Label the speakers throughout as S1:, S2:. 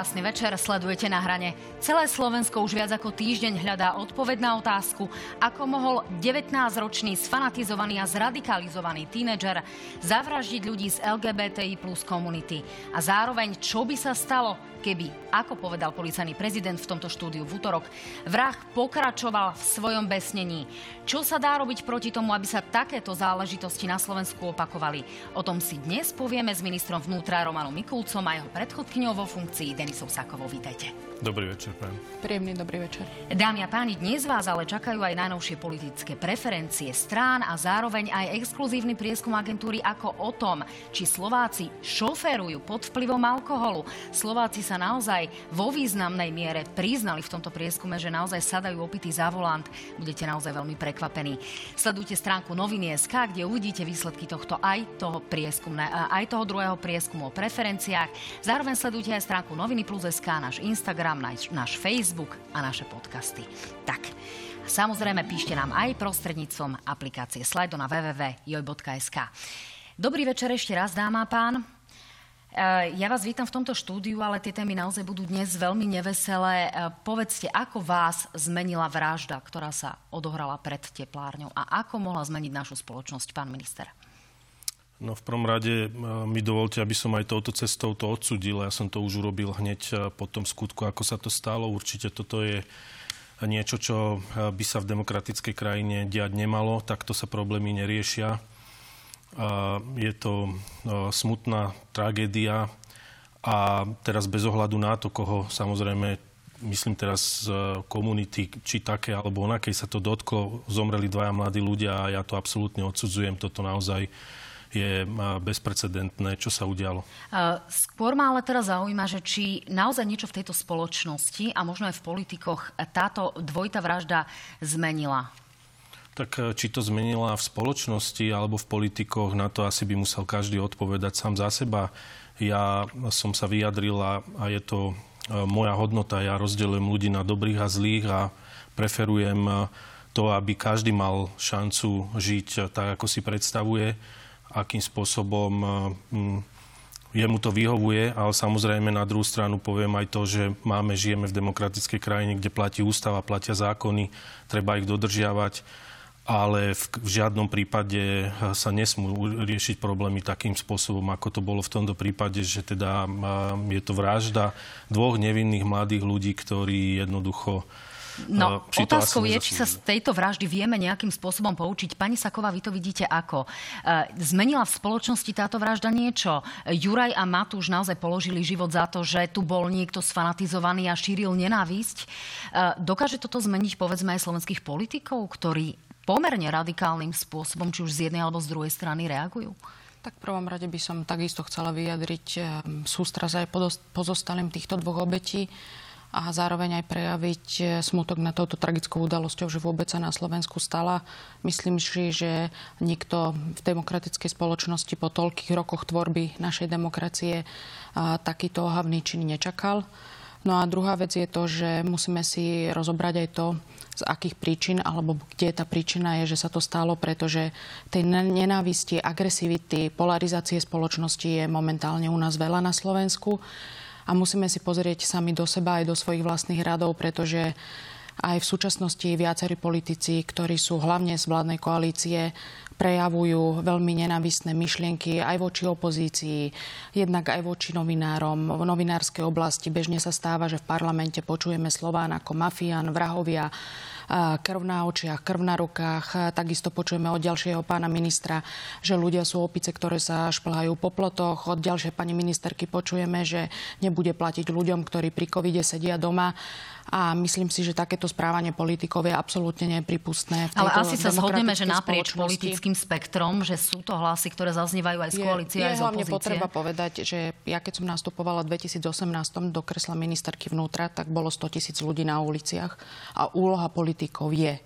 S1: Krásny večer, sledujete na hrane. Celé Slovensko už viac ako týždeň hľadá odpoveď na otázku, ako mohol 19-ročný sfanatizovaný a zradikalizovaný tínedžer zavraždiť ľudí z LGBTI plus komunity. A zároveň, čo by sa stalo, keby, ako povedal policajný prezident v tomto štúdiu v útorok, vrah pokračoval v svojom besnení. Čo sa dá robiť proti tomu, aby sa takéto záležitosti na Slovensku opakovali? O tom si dnes povieme s ministrom vnútra Romanom Mikulcom a jeho predchodkyňou vo funkcii Denisou Sakovou. Vítajte.
S2: Dobrý večer, pán.
S3: Príjemný dobrý večer.
S1: Dámy a páni, dnes vás ale čakajú aj najnovšie politické preferencie strán a zároveň aj exkluzívny prieskum agentúry ako o tom, či Slováci šoférujú pod vplyvom alkoholu. Slováci sa naozaj vo významnej miere priznali v tomto prieskume, že naozaj sadajú opitý za volant. Budete naozaj veľmi prekvapení. Sledujte stránku noviny.sk, kde uvidíte výsledky tohto aj toho prieskumu, aj toho druhého prieskumu o preferenciách. Zároveň sledujte aj stránku noviny plus.sk, náš Instagram, Instagram, náš, náš Facebook a naše podcasty. Tak, samozrejme píšte nám aj prostredníctvom aplikácie Slido na www.joj.sk. Dobrý večer ešte raz, dáma a pán. E, ja vás vítam v tomto štúdiu, ale tie témy naozaj budú dnes veľmi neveselé. E, povedzte, ako vás zmenila vražda, ktorá sa odohrala pred teplárňou a ako mohla zmeniť našu spoločnosť, pán minister?
S2: No v prvom rade e, mi dovolte, aby som aj touto cestou to odsudil. Ja som to už urobil hneď e, po tom skutku, ako sa to stalo. Určite toto je niečo, čo e, by sa v demokratickej krajine diať nemalo. Takto sa problémy neriešia. Je to smutná tragédia a teraz bez ohľadu na to, koho samozrejme myslím teraz z komunity, či také alebo onakej sa to dotklo, zomreli dvaja mladí ľudia a ja to absolútne odsudzujem. Toto naozaj je bezprecedentné, čo sa udialo.
S1: Skôr ma ale teraz zaujíma, že či naozaj niečo v tejto spoločnosti a možno aj v politikoch táto dvojitá vražda zmenila.
S2: Tak e, či to zmenila v spoločnosti alebo v politikoch, na to asi by musel každý odpovedať sám za seba. Ja som sa vyjadril a, a je to e, moja hodnota. Ja rozdelujem ľudí na dobrých a zlých a preferujem e, to, aby každý mal šancu žiť tak, ako si predstavuje akým spôsobom eh, mm, jemu to vyhovuje, ale samozrejme na druhú stranu poviem aj to, že máme, žijeme v demokratickej krajine, kde platí ústava, platia zákony, treba ich dodržiavať, ale v, v žiadnom prípade eh, sa nesmú riešiť problémy takým spôsobom, ako to bolo v tomto prípade, že teda eh, je to vražda dvoch nevinných mladých ľudí, ktorí jednoducho
S1: No, uh, otázkou je, či sa z tejto vraždy vieme nejakým spôsobom poučiť. Pani Saková, vy to vidíte ako? Uh, zmenila v spoločnosti táto vražda niečo? Juraj a Matúš naozaj položili život za to, že tu bol niekto sfanatizovaný a šíril nenávisť. Uh, dokáže toto zmeniť, povedzme, aj slovenských politikov, ktorí pomerne radikálnym spôsobom, či už z jednej alebo z druhej strany reagujú?
S3: Tak v prvom rade by som takisto chcela vyjadriť sústraz aj pozostalým týchto dvoch obetí a zároveň aj prejaviť e, smutok na touto tragickou udalosťou, že vôbec sa na Slovensku stala. Myslím si, že nikto v demokratickej spoločnosti po toľkých rokoch tvorby našej demokracie takýto ohavný čin nečakal. No a druhá vec je to, že musíme si rozobrať aj to, z akých príčin, alebo kde tá príčina je, že sa to stalo, pretože tej nenávisti, agresivity, polarizácie spoločnosti je momentálne u nás veľa na Slovensku a musíme si pozrieť sami do seba aj do svojich vlastných radov, pretože aj v súčasnosti viacerí politici, ktorí sú hlavne z vládnej koalície, prejavujú veľmi nenávistné myšlienky aj voči opozícii, jednak aj voči novinárom. V novinárskej oblasti bežne sa stáva, že v parlamente počujeme slován ako mafián, vrahovia, krv na očiach, krv na rukách. Takisto počujeme od ďalšieho pána ministra, že ľudia sú opice, ktoré sa šplhajú po plotoch. Od ďalšej pani ministerky počujeme, že nebude platiť ľuďom, ktorí pri covide sedia doma. A myslím si, že takéto správanie politikov je absolútne nepripustné.
S1: Ale asi sa zhodneme, že naprieč politickým spektrom, že sú to hlasy, ktoré zaznievajú aj z koalície,
S3: aj
S1: z hlavne
S3: potreba povedať, že ja keď som nastupovala v 2018 do kresla ministerky vnútra, tak bolo 100 tisíc ľudí na uliciach a úloha politikov je,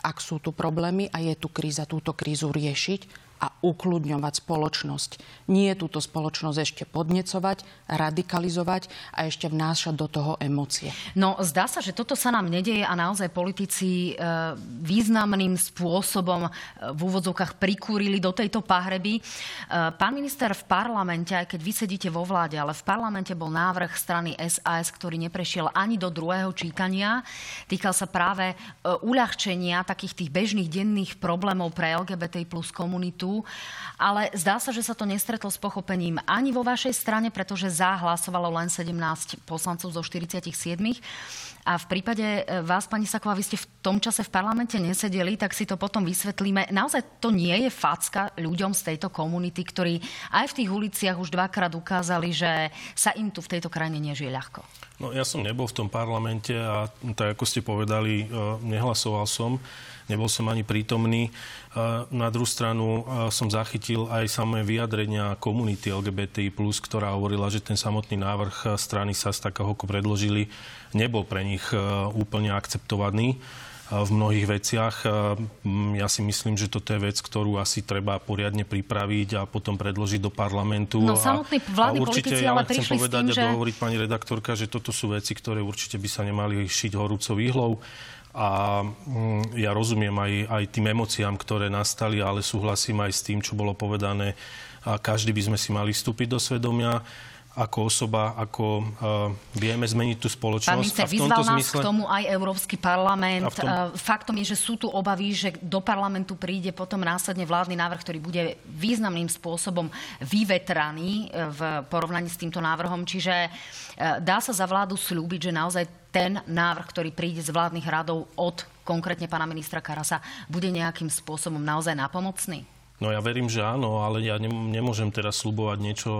S3: ak sú tu problémy a je tu kríza, túto krízu riešiť a ukludňovať spoločnosť. Nie túto spoločnosť ešte podnecovať, radikalizovať a ešte vnášať do toho emócie.
S1: No, zdá sa, že toto sa nám nedeje a naozaj politici e, významným spôsobom e, v úvodzovkách prikúrili do tejto pahreby. E, pán minister, v parlamente, aj keď vy sedíte vo vláde, ale v parlamente bol návrh strany SAS, ktorý neprešiel ani do druhého čítania. Týkal sa práve e, uľahčenia takých tých bežných denných problémov pre LGBT plus komunitu ale zdá sa, že sa to nestretlo s pochopením ani vo vašej strane, pretože za hlasovalo len 17 poslancov zo 47. A v prípade e, vás, pani Saková, vy ste v tom čase v parlamente nesedeli, tak si to potom vysvetlíme. Naozaj to nie je facka ľuďom z tejto komunity, ktorí aj v tých uliciach už dvakrát ukázali, že sa im tu v tejto krajine nežije ľahko.
S2: No ja som nebol v tom parlamente a tak ako ste povedali, e, nehlasoval som nebol som ani prítomný. Na druhú stranu som zachytil aj samé vyjadrenia komunity LGBTI+, ktorá hovorila, že ten samotný návrh strany SAS, tak ako predložili, nebol pre nich úplne akceptovaný v mnohých veciach. Ja si myslím, že toto je vec, ktorú asi treba poriadne pripraviť a potom predložiť do parlamentu.
S1: No samotní vládni politici
S2: ale
S1: chcem
S2: povedať
S1: tým,
S2: a dohovoriť pani redaktorka, že toto sú veci, ktoré určite by sa nemali šiť horúcou výhlou. A mm, ja rozumiem aj, aj tým emóciám, ktoré nastali, ale súhlasím aj s tým, čo bolo povedané. A každý by sme si mali vstúpiť do svedomia ako osoba, ako uh, vieme zmeniť tú spoločnosť. Pán
S1: minister, vyzval nás zmysle... k tomu aj Európsky parlament. Tom... Uh, faktom je, že sú tu obavy, že do parlamentu príde potom následne vládny návrh, ktorý bude významným spôsobom vyvetraný v porovnaní s týmto návrhom. Čiže uh, dá sa za vládu slúbiť, že naozaj ten návrh, ktorý príde z vládnych radov od konkrétne pána ministra Karasa, bude nejakým spôsobom naozaj napomocný?
S2: No ja verím, že áno, ale ja nemôžem teraz slubovať niečo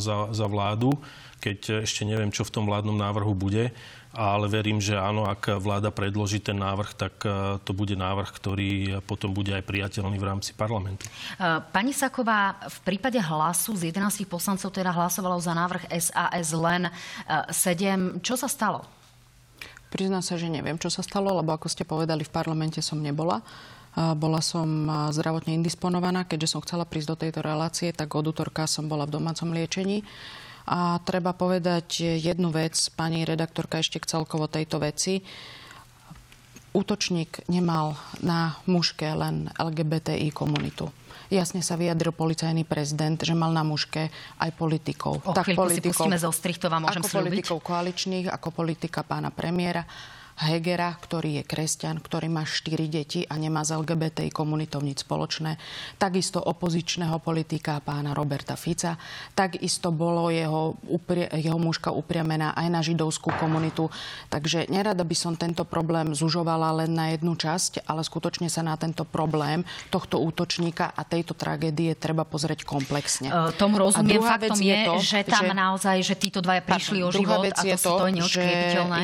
S2: za, za vládu, keď ešte neviem, čo v tom vládnom návrhu bude. Ale verím, že áno, ak vláda predloží ten návrh, tak e, to bude návrh, ktorý potom bude aj priateľný v rámci parlamentu. E,
S1: pani Saková, v prípade hlasu z 11 poslancov teda hlasovalo za návrh SAS len 7. E, čo sa stalo?
S3: Priznám sa, že neviem, čo sa stalo, lebo ako ste povedali, v parlamente som nebola. Bola som zdravotne indisponovaná, keďže som chcela prísť do tejto relácie, tak od útorka som bola v domácom liečení. A treba povedať jednu vec, pani redaktorka, ešte k celkovo tejto veci. Útočník nemal na mužke len LGBTI komunitu. Jasne sa vyjadril policajný prezident, že mal na mužke aj politikov.
S1: O tak politikov, si zo to vám môžem
S3: Ako politikov koaličných, ako politika pána premiéra Hegera, ktorý je kresťan, ktorý má štyri deti a nemá z LGBTI komunitou nič spoločné. Takisto opozičného politika pána Roberta Fica. Takisto bolo jeho, uprie, jeho mužka upriamená aj na židovskú komunitu. Takže nerada by som tento problém zužovala len na jednu časť, ale skutočne sa na tento problém tohto útočníka a tejto tragédie treba pozrieť komplexne.
S1: E, tomu rozumiem. Faktom je, to, že tam že, naozaj, že títo dvaja prišli o život
S3: a to, je to, to je že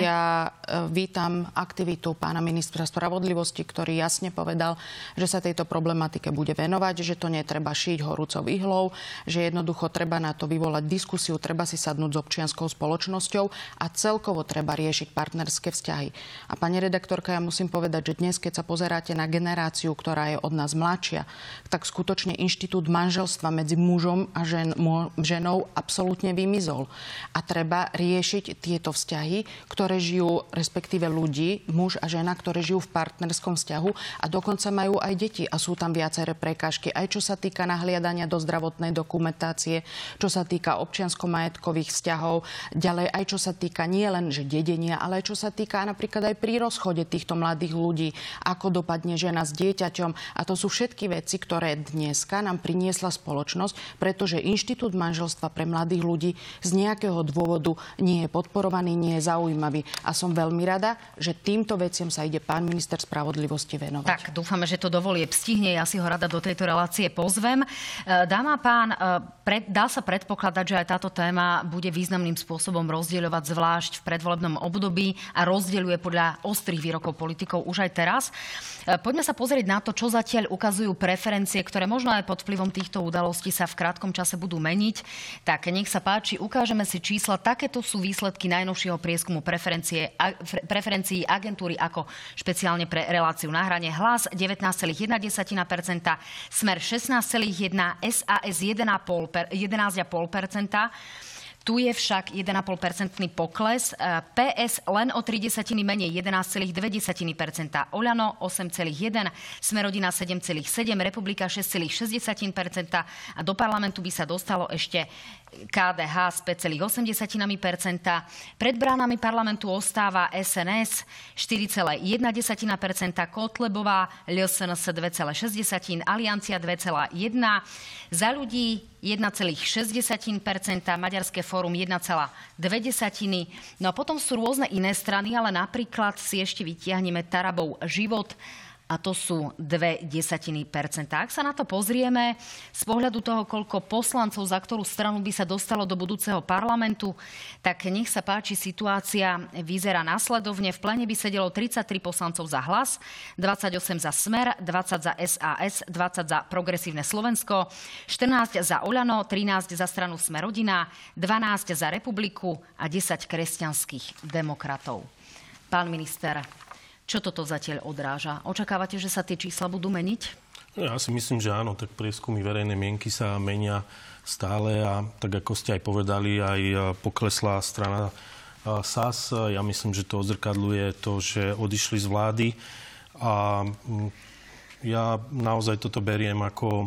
S3: ja e, vítam vítam aktivitu pána ministra spravodlivosti, ktorý jasne povedal, že sa tejto problematike bude venovať, že to netreba šiť horúcou ihlou, že jednoducho treba na to vyvolať diskusiu, treba si sadnúť s občianskou spoločnosťou a celkovo treba riešiť partnerské vzťahy. A pani redaktorka, ja musím povedať, že dnes, keď sa pozeráte na generáciu, ktorá je od nás mladšia, tak skutočne inštitút manželstva medzi mužom a žen, ženou absolútne vymizol. A treba riešiť tieto vzťahy, ktoré žijú, respektíve ľudí, muž a žena, ktorí žijú v partnerskom vzťahu a dokonca majú aj deti a sú tam viaceré prekážky, aj čo sa týka nahliadania do zdravotnej dokumentácie, čo sa týka občiansko-majetkových vzťahov, ďalej aj čo sa týka nie len že dedenia, ale aj čo sa týka napríklad aj pri rozchode týchto mladých ľudí, ako dopadne žena s dieťaťom. A to sú všetky veci, ktoré dneska nám priniesla spoločnosť, pretože inštitút manželstva pre mladých ľudí z nejakého dôvodu nie je podporovaný, nie je zaujímavý. A som veľmi rada, že týmto veciam sa ide pán minister spravodlivosti venovať.
S1: Tak, dúfame, že to dovolie stihne. Ja si ho rada do tejto relácie pozvem. E, dáma pán, e, pred, dá sa predpokladať, že aj táto téma bude významným spôsobom rozdieľovať zvlášť v predvolebnom období a rozdeľuje podľa ostrých výrokov politikov už aj teraz. E, poďme sa pozrieť na to, čo zatiaľ ukazujú preferencie, ktoré možno aj pod vplyvom týchto udalostí sa v krátkom čase budú meniť. Tak nech sa páči, ukážeme si čísla. Takéto sú výsledky najnovšieho prieskumu preferencie, preferencie preferencií agentúry ako špeciálne pre reláciu na hrane. Hlas 19,1%, smer 16,1%, SAS 11,5%, tu je však 1,5-percentný pokles. E, PS len o 3 desatiny menej, 11,2 Oľano 8,1, Smerodina 7,7, Republika 6,6 a do parlamentu by sa dostalo ešte KDH s 5,8 Pred bránami parlamentu ostáva SNS 4,1 Kotlebová, LSNS 2,6 Aliancia 2,1 Za ľudí 1,6 Maďarské fórum 1,2 No a potom sú rôzne iné strany, ale napríklad si ešte vytiahneme Tarabov život a to sú dve desatiny percenta. Ak sa na to pozrieme z pohľadu toho, koľko poslancov za ktorú stranu by sa dostalo do budúceho parlamentu, tak nech sa páči, situácia vyzerá následovne. V plene by sedelo 33 poslancov za hlas, 28 za Smer, 20 za SAS, 20 za Progresívne Slovensko, 14 za Oľano, 13 za stranu Smerodina, 12 za Republiku a 10 kresťanských demokratov. Pán minister, čo toto zatiaľ odráža? Očakávate, že sa tie čísla budú meniť?
S2: No, ja si myslím, že áno, tak prieskumy verejnej mienky sa menia stále a tak ako ste aj povedali, aj e, pokleslá strana e, SAS. Ja myslím, že to odzrkadluje to, že odišli z vlády a mm, ja naozaj toto beriem ako e,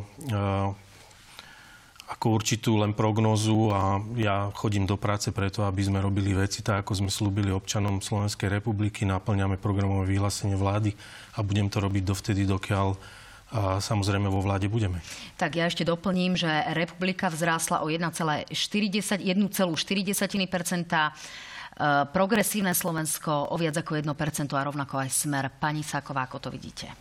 S2: ako určitú len prognozu a ja chodím do práce preto, aby sme robili veci tak, ako sme slúbili občanom Slovenskej republiky, naplňame programové vyhlásenie vlády a budem to robiť dovtedy, dokiaľ a samozrejme vo vláde budeme.
S1: Tak ja ešte doplním, že republika vzrástla o 1,4%, progresívne Slovensko o viac ako 1% a rovnako aj smer. Pani Sáková, ako to vidíte?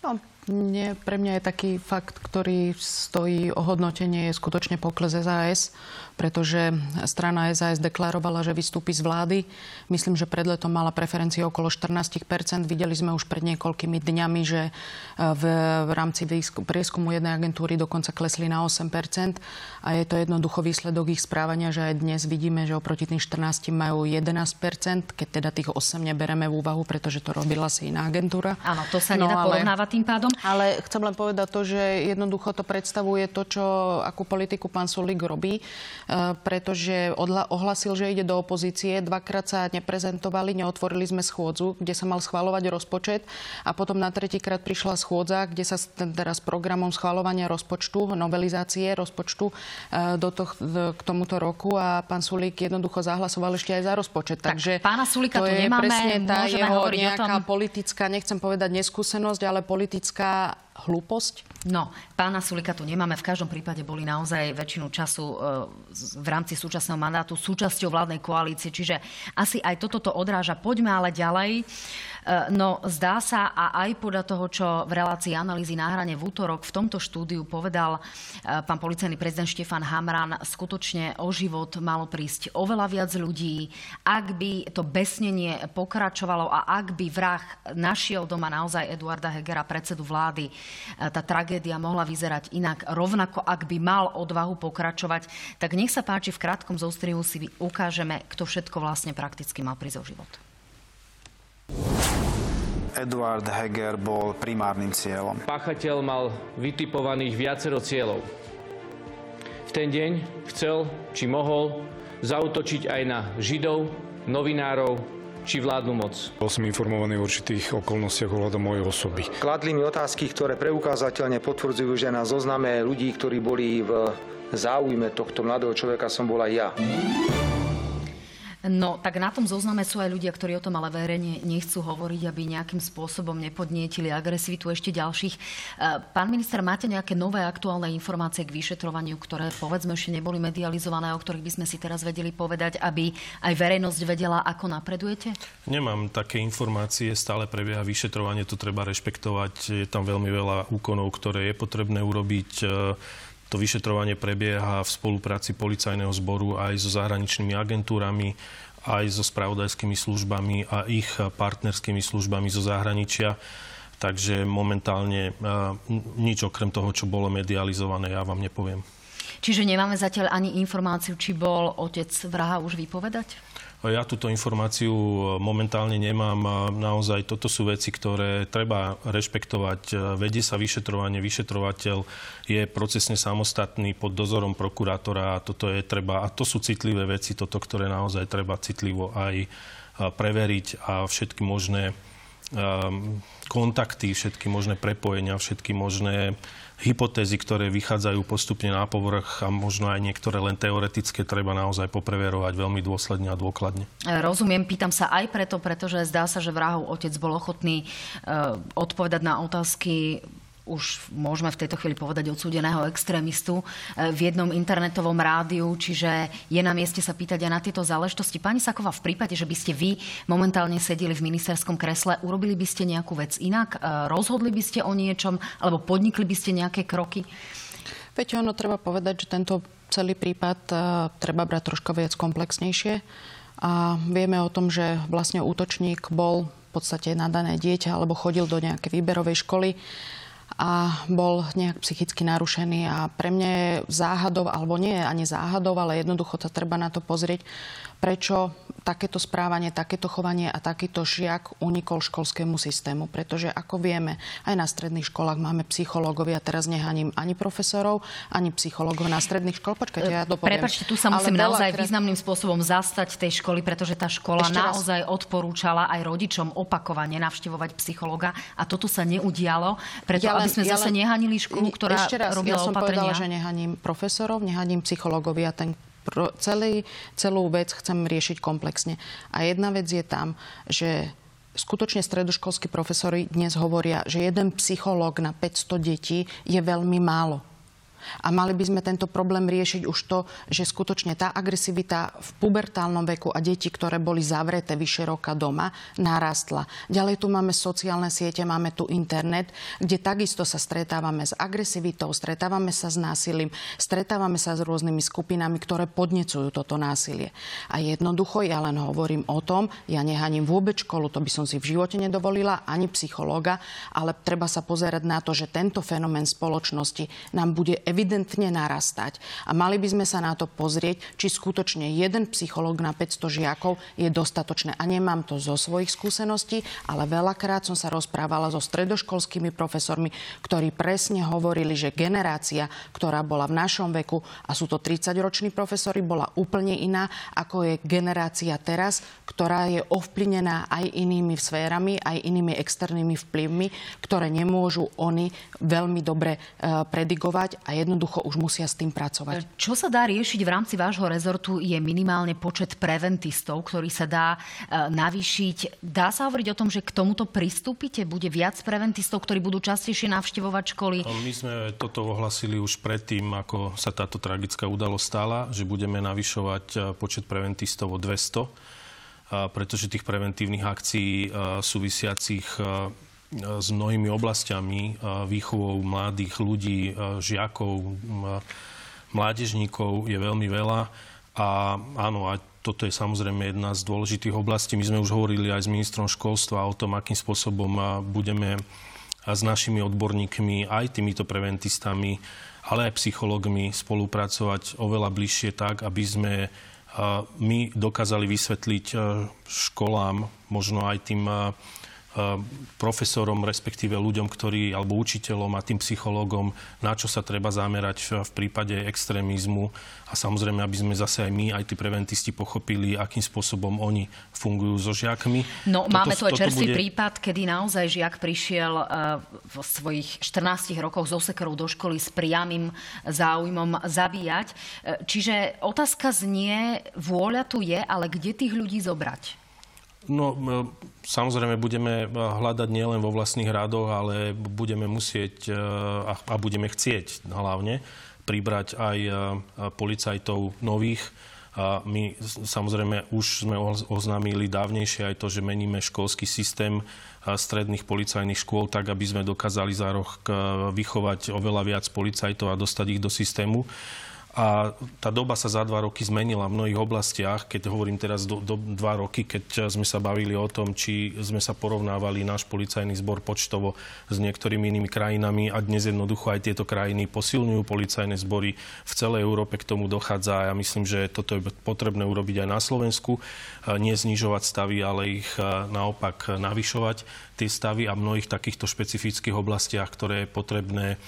S3: No, nie, pre mňa je taký fakt, ktorý stojí o hodnotenie, je skutočne pokles SAS pretože strana SAS deklarovala, že vystúpi z vlády. Myslím, že pred letom mala preferencie okolo 14% Videli sme už pred niekoľkými dňami, že e, v, v rámci prieskumu jednej agentúry dokonca klesli na 8% a je to jednoducho výsledok ich správania, že aj dnes vidíme, že oproti tým 14 majú 11% keď teda tých 8 nebereme v úvahu, pretože to robila si iná agentúra.
S1: Áno, to sa no, nedá ale, porovnávať tým pádom.
S3: Ale chcem len povedať to, že jednoducho to predstavuje to, čo akú politiku pán Solík robí pretože ohlasil, že ide do opozície. Dvakrát sa neprezentovali, neotvorili sme schôdzu, kde sa mal schváľovať rozpočet a potom na tretíkrát prišla schôdza, kde sa teraz programom schváľovania rozpočtu, novelizácie rozpočtu e, do to, k tomuto roku a pán Sulík jednoducho zahlasoval ešte aj za rozpočet.
S1: Tak, Takže pána Sulíka to tu je nemáme,
S3: presne tá jeho nejaká politická, nechcem povedať neskúsenosť, ale politická hlúposť?
S1: No, pána Sulika tu nemáme. V každom prípade boli naozaj väčšinu času e, v rámci súčasného mandátu súčasťou vládnej koalície, čiže asi aj toto to odráža. Poďme ale ďalej. E, no zdá sa a aj podľa toho, čo v relácii analýzy náhrane v útorok v tomto štúdiu povedal e, pán policajný prezident Štefan Hamran, skutočne o život malo prísť oveľa viac ľudí. Ak by to besnenie pokračovalo a ak by vrah našiel doma naozaj Eduarda Hegera, predsedu vlády, e, tá tragédia mohla vyzerať inak. Rovnako, ak by mal odvahu pokračovať, tak nech sa páči, v krátkom zostrihu si ukážeme, kto všetko vlastne prakticky mal prísť o život.
S4: Eduard Heger bol primárnym cieľom.
S5: Páchateľ mal vytipovaných viacero cieľov. V ten deň chcel, či mohol, zautočiť aj na Židov, novinárov, či vládnu moc.
S6: Bol som informovaný o určitých okolnostiach ohľadom mojej osoby.
S7: Kladli mi otázky, ktoré preukázateľne potvrdzujú, že na zozname ľudí, ktorí boli v záujme tohto mladého človeka som bol aj ja.
S1: No, tak na tom zozname sú aj ľudia, ktorí o tom ale verejne nechcú hovoriť, aby nejakým spôsobom nepodnietili agresivitu ešte ďalších. E, pán minister, máte nejaké nové aktuálne informácie k vyšetrovaniu, ktoré povedzme ešte neboli medializované, o ktorých by sme si teraz vedeli povedať, aby aj verejnosť vedela, ako napredujete?
S2: Nemám také informácie, stále prebieha vyšetrovanie, to treba rešpektovať. Je tam veľmi veľa úkonov, ktoré je potrebné urobiť e, to vyšetrovanie prebieha v spolupráci policajného zboru aj so zahraničnými agentúrami, aj so spravodajskými službami a ich partnerskými službami zo zahraničia. Takže momentálne nič okrem toho, čo bolo medializované, ja vám nepoviem.
S1: Čiže nemáme zatiaľ ani informáciu, či bol otec vraha už vypovedať?
S2: Ja túto informáciu momentálne nemám. Naozaj toto sú veci, ktoré treba rešpektovať. Vedie sa vyšetrovanie, vyšetrovateľ je procesne samostatný pod dozorom prokurátora a toto je treba, a to sú citlivé veci, toto, ktoré naozaj treba citlivo aj preveriť a všetky možné kontakty, všetky možné prepojenia, všetky možné hypotézy, ktoré vychádzajú postupne na povrch a možno aj niektoré len teoretické, treba naozaj popreverovať veľmi dôsledne a dôkladne.
S1: Rozumiem, pýtam sa aj preto, pretože zdá sa, že vrahov otec bol ochotný uh, odpovedať na otázky už môžeme v tejto chvíli povedať odsúdeného extrémistu e, v jednom internetovom rádiu, čiže je na mieste sa pýtať aj na tieto záležitosti. Pani Saková, v prípade, že by ste vy momentálne sedeli v ministerskom kresle, urobili by ste nejakú vec inak? E, rozhodli by ste o niečom alebo podnikli by ste nejaké kroky?
S3: Viete, ono treba povedať, že tento celý prípad uh, treba brať troška viac komplexnejšie. A vieme o tom, že vlastne útočník bol v podstate nadané dieťa alebo chodil do nejakej výberovej školy a bol nejak psychicky narušený. A pre mňa je záhadov, alebo nie je ani záhadov, ale jednoducho sa treba na to pozrieť, prečo takéto správanie, takéto chovanie a takýto žiak unikol školskému systému. Pretože ako vieme, aj na stredných školách máme psychológov. Ja teraz nehaním ani profesorov, ani psychológov na stredných školách. Počkajte, ja to poviem.
S1: Prepačte, tu sa musím Ale naozaj krát... významným spôsobom zastať tej školy, pretože tá škola Ešte naozaj raz. odporúčala aj rodičom opakovane navštevovať psychologa a toto sa neudialo, preto ja len, aby sme ja zase len... nehanili školu, ktorá Ešte raz, robila
S3: ja som
S1: opatrenia.
S3: povedala, že nehaním profesorov, nehaním psychológov. Ja ten celý, celú vec chcem riešiť komplexne. A jedna vec je tam, že skutočne stredoškolskí profesori dnes hovoria, že jeden psychológ na 500 detí je veľmi málo. A mali by sme tento problém riešiť už to, že skutočne tá agresivita v pubertálnom veku a deti, ktoré boli zavreté vyše roka doma, narastla. Ďalej tu máme sociálne siete, máme tu internet, kde takisto sa stretávame s agresivitou, stretávame sa s násilím, stretávame sa s rôznymi skupinami, ktoré podnecujú toto násilie. A jednoducho ja len hovorím o tom, ja nehaním vôbec školu, to by som si v živote nedovolila, ani psychológa, ale treba sa pozerať na to, že tento fenomén spoločnosti nám bude evidentne narastať. A mali by sme sa na to pozrieť, či skutočne jeden psychológ na 500 žiakov je dostatočné. A nemám to zo svojich skúseností, ale veľakrát som sa rozprávala so stredoškolskými profesormi, ktorí presne hovorili, že generácia, ktorá bola v našom veku, a sú to 30-roční profesori, bola úplne iná, ako je generácia teraz, ktorá je ovplyvnená aj inými sférami, aj inými externými vplyvmi, ktoré nemôžu oni veľmi dobre e, predigovať a jednoducho už musia s tým pracovať.
S1: Čo sa dá riešiť v rámci vášho rezortu je minimálne počet preventistov, ktorý sa dá e, navýšiť. Dá sa hovoriť o tom, že k tomuto pristúpite? Bude viac preventistov, ktorí budú častejšie navštevovať školy?
S2: No, my sme toto ohlasili už predtým, ako sa táto tragická udalosť stala, že budeme navyšovať e, počet preventistov o 200 pretože tých preventívnych akcií e, súvisiacich s mnohými oblastiami výchovou mladých ľudí, žiakov, mládežníkov je veľmi veľa. A áno, a toto je samozrejme jedna z dôležitých oblastí. My sme už hovorili aj s ministrom školstva o tom, akým spôsobom budeme s našimi odborníkmi, aj týmito preventistami, ale aj psychológmi spolupracovať oveľa bližšie tak, aby sme my dokázali vysvetliť školám, možno aj tým profesorom, respektíve ľuďom, ktorí, alebo učiteľom a tým psychológom, na čo sa treba zamerať v prípade extrémizmu. A samozrejme, aby sme zase aj my, aj tí preventisti pochopili, akým spôsobom oni fungujú so žiakmi.
S1: No, toto, máme tu aj čerstvý bude... prípad, kedy naozaj žiak prišiel uh, vo svojich 14 rokoch zo sekerou do školy s priamým záujmom zabíjať. Uh, čiže otázka znie, vôľa tu je, ale kde tých ľudí zobrať?
S2: No, samozrejme budeme hľadať nielen vo vlastných rádoch, ale budeme musieť a, a budeme chcieť hlavne pribrať aj policajtov nových. My samozrejme už sme oznámili dávnejšie aj to, že meníme školský systém stredných policajných škôl tak, aby sme dokázali za rok vychovať oveľa viac policajtov a dostať ich do systému. A tá doba sa za dva roky zmenila v mnohých oblastiach. Keď hovorím teraz do, do dva roky, keď sme sa bavili o tom, či sme sa porovnávali náš policajný zbor počtovo s niektorými inými krajinami a dnes jednoducho aj tieto krajiny posilňujú policajné zbory. V celej Európe k tomu dochádza a ja myslím, že toto je potrebné urobiť aj na Slovensku. Nie znižovať stavy, ale ich naopak navyšovať tie stavy a v mnohých takýchto špecifických oblastiach, ktoré je potrebné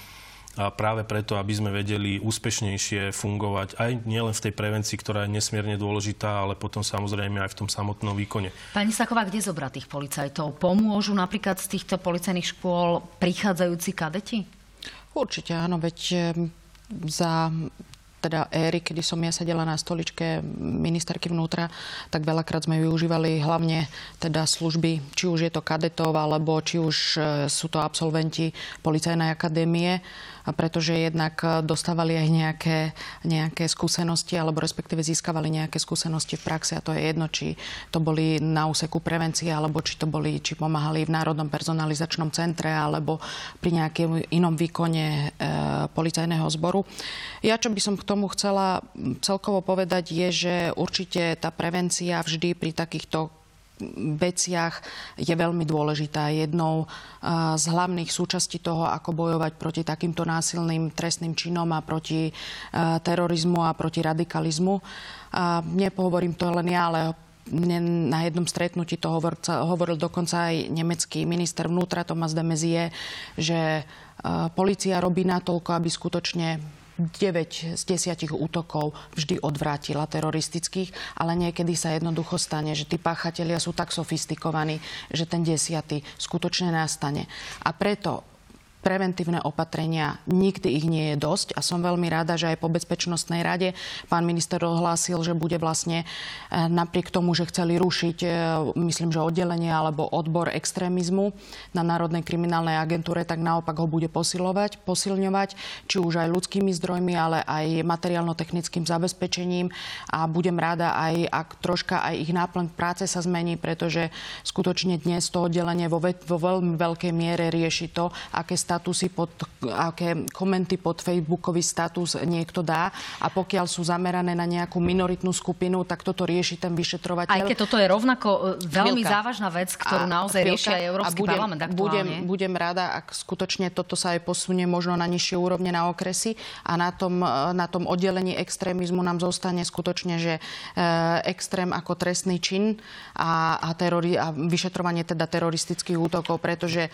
S2: a práve preto, aby sme vedeli úspešnejšie fungovať aj nielen v tej prevencii, ktorá je nesmierne dôležitá, ale potom samozrejme aj v tom samotnom výkone.
S1: Pani Saková, kde zobrať tých policajtov? Pomôžu napríklad z týchto policajných škôl prichádzajúci kadeti?
S3: Určite áno, veď za teda éry, kedy som ja sedela na stoličke ministerky vnútra, tak veľakrát sme využívali hlavne teda služby, či už je to kadetov, alebo či už e, sú to absolventi policajnej akadémie pretože jednak e, dostávali aj nejaké, nejaké skúsenosti, alebo respektíve získavali nejaké skúsenosti v praxi a to je jedno, či to boli na úseku prevencie, alebo či to boli, či pomáhali v Národnom personalizačnom centre, alebo pri nejakom inom výkone e, policajného zboru. Ja, čo by som k tomu chcela celkovo povedať, je, že určite tá prevencia vždy pri takýchto veciach je veľmi dôležitá. Jednou z hlavných súčastí toho, ako bojovať proti takýmto násilným trestným činom a proti terorizmu a proti radikalizmu. A nepohovorím to len ja, ale na jednom stretnutí to hovor, hovoril dokonca aj nemecký minister vnútra Tomas de Mezie, že policia robí natoľko, aby skutočne 9 z 10 útokov vždy odvrátila teroristických, ale niekedy sa jednoducho stane, že tí páchatelia sú tak sofistikovaní, že ten desiatý skutočne nastane. A preto preventívne opatrenia, nikdy ich nie je dosť a som veľmi rada, že aj po Bezpečnostnej rade pán minister ohlásil, že bude vlastne e, napriek tomu, že chceli rušiť, e, myslím, že oddelenie alebo odbor extrémizmu na Národnej kriminálnej agentúre, tak naopak ho bude posilovať, posilňovať, či už aj ľudskými zdrojmi, ale aj materiálno-technickým zabezpečením. A budem rada aj, ak troška aj ich náplň práce sa zmení, pretože skutočne dnes to oddelenie vo, vo veľmi veľkej miere rieši to, aké statusy, pod, aké komenty pod Facebookový status niekto dá a pokiaľ sú zamerané na nejakú minoritnú skupinu, tak toto rieši ten vyšetrovateľ.
S1: Aj keď toto je rovnako e, veľmi Chvíľka. závažná vec, ktorú a, naozaj rieši aj Európsky budem, parlament aktuálne.
S3: Budem, budem rada, ak skutočne toto sa aj posunie možno na nižšie úrovne na okresy a na tom, e, na tom oddelení extrémizmu nám zostane skutočne, že e, extrém ako trestný čin a, a, terori, a vyšetrovanie teda teroristických útokov, pretože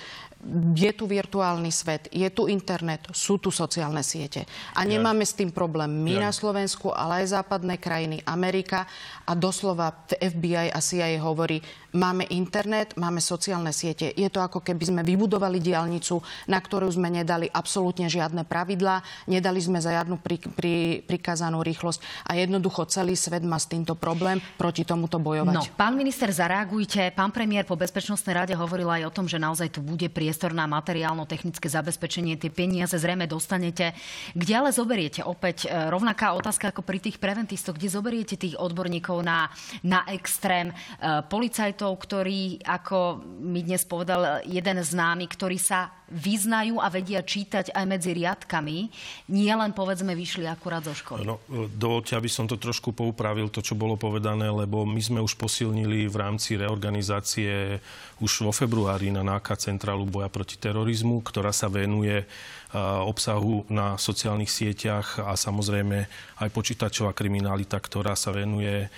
S3: je tu virtuálny svet, je tu internet, sú tu sociálne siete. A nemáme s tým problém my ja. na Slovensku, ale aj západné krajiny, Amerika a doslova FBI a CIA hovorí, Máme internet, máme sociálne siete. Je to ako keby sme vybudovali diálnicu, na ktorú sme nedali absolútne žiadne pravidlá, nedali sme za žiadnu pri, pri, prikázanú rýchlosť a jednoducho celý svet má s týmto problém proti tomuto bojovať. No,
S1: pán minister, zareagujte. Pán premiér po Bezpečnostnej rade hovoril aj o tom, že naozaj tu bude priestor na materiálno-technické zabezpečenie. Tie peniaze zrejme dostanete. Kde ale zoberiete? Opäť e, rovnaká otázka ako pri tých preventistoch. Kde zoberiete tých odborníkov na, na extrém? E, policajt policajtov, ktorí, ako mi dnes povedal jeden známy, ktorí sa vyznajú a vedia čítať aj medzi riadkami, nie len povedzme vyšli akurát zo školy.
S2: No, dovolte, aby som to trošku poupravil, to, čo bolo povedané, lebo my sme už posilnili v rámci reorganizácie už vo februári na NAKA Centrálu boja proti terorizmu, ktorá sa venuje obsahu na sociálnych sieťach a samozrejme aj počítačová kriminalita, ktorá sa venuje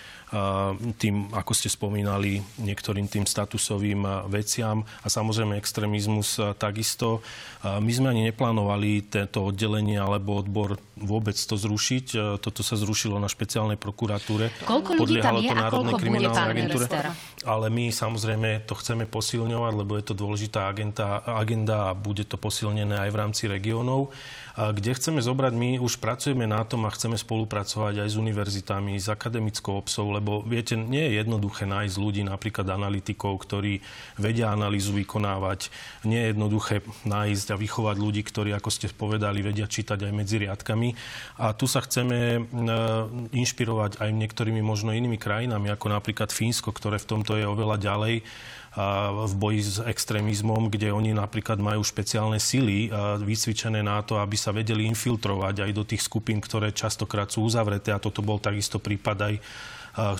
S2: tým, ako ste spomínali, niektorým tým statusovým veciam a samozrejme extrémizmus takisto. My sme ani neplánovali tento oddelenie alebo odbor vôbec to zrušiť. Toto sa zrušilo na špeciálnej prokuratúre.
S1: Koľko ľudí tam je a koľko bude, pán agentúre.
S2: Ale my samozrejme to chceme posilňovať, lebo je to dôležitá agenda, agenda a bude to posilnené aj v rámci regiónov kde chceme zobrať, my už pracujeme na tom a chceme spolupracovať aj s univerzitami, s akademickou obsou, lebo viete, nie je jednoduché nájsť ľudí, napríklad analytikov, ktorí vedia analýzu vykonávať. Nie je jednoduché nájsť a vychovať ľudí, ktorí, ako ste povedali, vedia čítať aj medzi riadkami. A tu sa chceme inšpirovať aj niektorými možno inými krajinami, ako napríklad Fínsko, ktoré v tomto je oveľa ďalej v boji s extrémizmom, kde oni napríklad majú špeciálne sily vycvičené na to, aby sa vedeli infiltrovať aj do tých skupín, ktoré častokrát sú uzavreté. A toto bol takisto prípad aj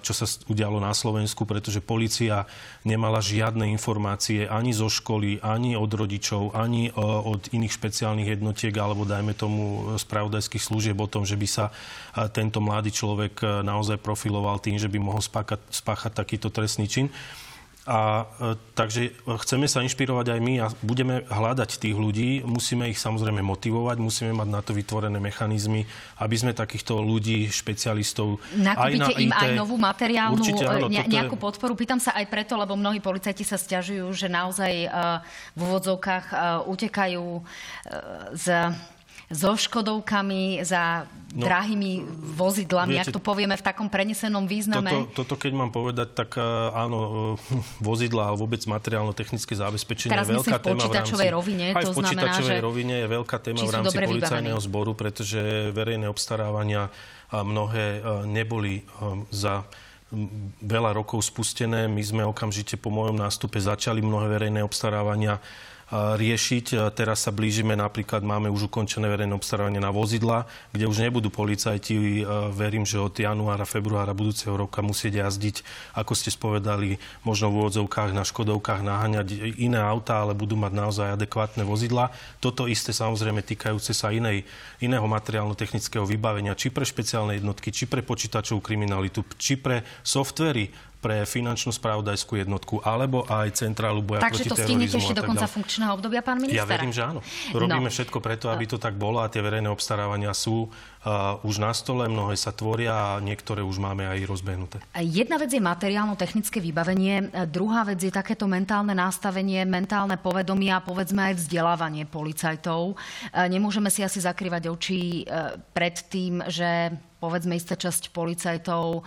S2: čo sa udialo na Slovensku, pretože policia nemala žiadne informácie ani zo školy, ani od rodičov, ani od iných špeciálnych jednotiek alebo dajme tomu spravodajských služieb o tom, že by sa tento mladý človek naozaj profiloval tým, že by mohol spáchať, spáchať takýto trestný čin. A e, takže chceme sa inšpirovať aj my a budeme hľadať tých ľudí. Musíme ich samozrejme motivovať, musíme mať na to vytvorené mechanizmy, aby sme takýchto ľudí, špecialistov
S1: Nakúpite
S2: aj na
S1: im
S2: IT,
S1: aj novú materiálnu
S2: Určite, áno,
S1: ne,
S2: toto je-
S1: nejakú podporu. Pýtam sa aj preto, lebo mnohí policajti sa stiažujú, že naozaj uh, v úvodzovkách uh, utekajú uh, z so škodovkami, za
S2: No,
S1: drahými vozidlami,
S2: viete,
S1: ak to povieme v takom prenesenom význame.
S2: Toto, toto, keď mám povedať, tak e, áno, e, vozidla a vôbec materiálno-technické zabezpečenie
S1: Teraz
S2: je veľká
S1: v
S2: téma v rámci,
S1: rovine,
S2: Aj
S1: to
S2: v počítačovej
S1: znamená,
S2: rovine je veľká téma v rámci policajného
S1: vybavení.
S2: zboru, pretože verejné obstarávania mnohé e, neboli za veľa rokov spustené. My sme okamžite po mojom nástupe začali mnohé verejné obstarávania riešiť. A Teraz sa blížime, napríklad máme už ukončené verejné obstarávanie na vozidla, kde už nebudú policajti, a verím, že od januára, februára budúceho roka musieť jazdiť, ako ste spovedali, možno v úvodzovkách na Škodovkách naháňať iné autá, ale budú mať naozaj adekvátne vozidla. Toto isté samozrejme týkajúce sa inej, iného materiálno-technického vybavenia, či pre špeciálne jednotky, či pre počítačovú kriminalitu, či pre softvery, pre finančnú spravodajskú jednotku, alebo aj centrálu boja
S1: Takže
S2: proti
S1: to stihnete
S2: terorizmu
S1: ešte do konca funkčného obdobia, pán minister?
S2: Ja verím, že áno. Robíme
S1: No.
S2: všetko preto, aby to tak bolo a tie verejné obstarávania sú už na stole, mnohé sa tvoria a niektoré už máme aj rozbehnuté.
S1: Jedna vec je materiálno-technické vybavenie, druhá vec je takéto mentálne nastavenie, mentálne povedomie a povedzme aj vzdelávanie policajtov. Nemôžeme si asi zakrývať oči e, pred tým, že povedzme istá časť policajtov e,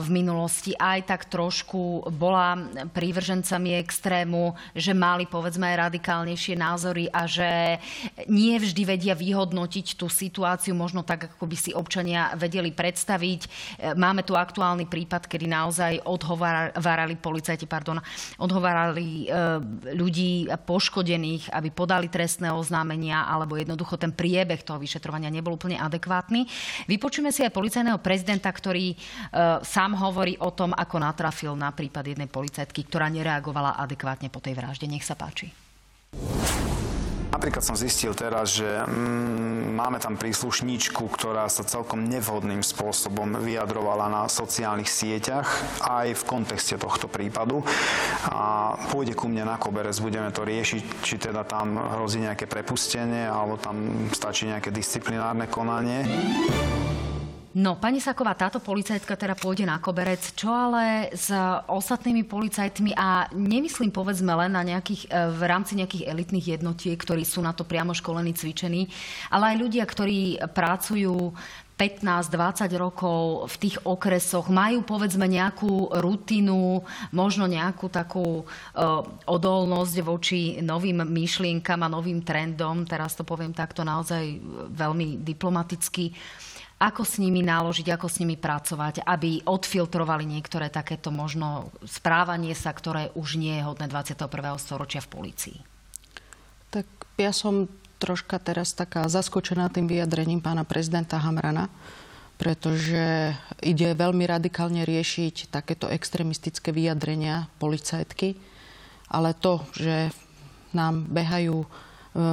S1: v minulosti aj tak trošku bola prívržencami extrému, že mali povedzme aj radikálnejšie názory a že nie vždy vedia vyhodnotiť tú situáciu možno tak, ako by si občania vedeli predstaviť. E, Máme tu aktuálny prípad, kedy naozaj odhovárali policajti, pardon, odhovárali e, ľudí poškodených, aby podali trestné oznámenia, alebo jednoducho ten priebeh toho vyšetrovania nebol úplne adekvátny. Vypočujeme si aj policajného prezidenta, ktorý e, sám hovorí o tom, ako natrafil na prípad jednej policajtky, ktorá nereagovala adekvátne po tej vražde. Nech sa páči.
S4: Napríklad som zistil teraz, že mm, máme tam príslušníčku, ktorá sa celkom nevhodným spôsobom vyjadrovala na sociálnych sieťach aj v kontexte tohto prípadu. A pôjde ku mne na koberec, budeme to riešiť, či teda tam hrozí nejaké prepustenie, alebo tam stačí nejaké disciplinárne konanie.
S1: No, pani Saková, táto policajtka teda pôjde na koberec. Čo ale s ostatnými policajtmi a nemyslím povedzme len na nejakých, e, v rámci nejakých elitných jednotiek, ktorí sú na to priamo školení, cvičení, ale aj ľudia, ktorí pracujú 15-20 rokov v tých okresoch, majú povedzme nejakú rutinu, možno nejakú takú uh, odolnosť voči novým myšlienkam a novým trendom, teraz to poviem takto naozaj veľmi diplomaticky ako s nimi naložiť, ako s nimi pracovať, aby odfiltrovali niektoré takéto možno správanie sa, ktoré už nie je hodné 21. storočia v polícii.
S3: Tak ja som troška teraz taká zaskočená tým vyjadrením pána prezidenta Hamrana, pretože ide veľmi radikálne riešiť takéto extremistické vyjadrenia policajtky, ale to, že nám behajú e,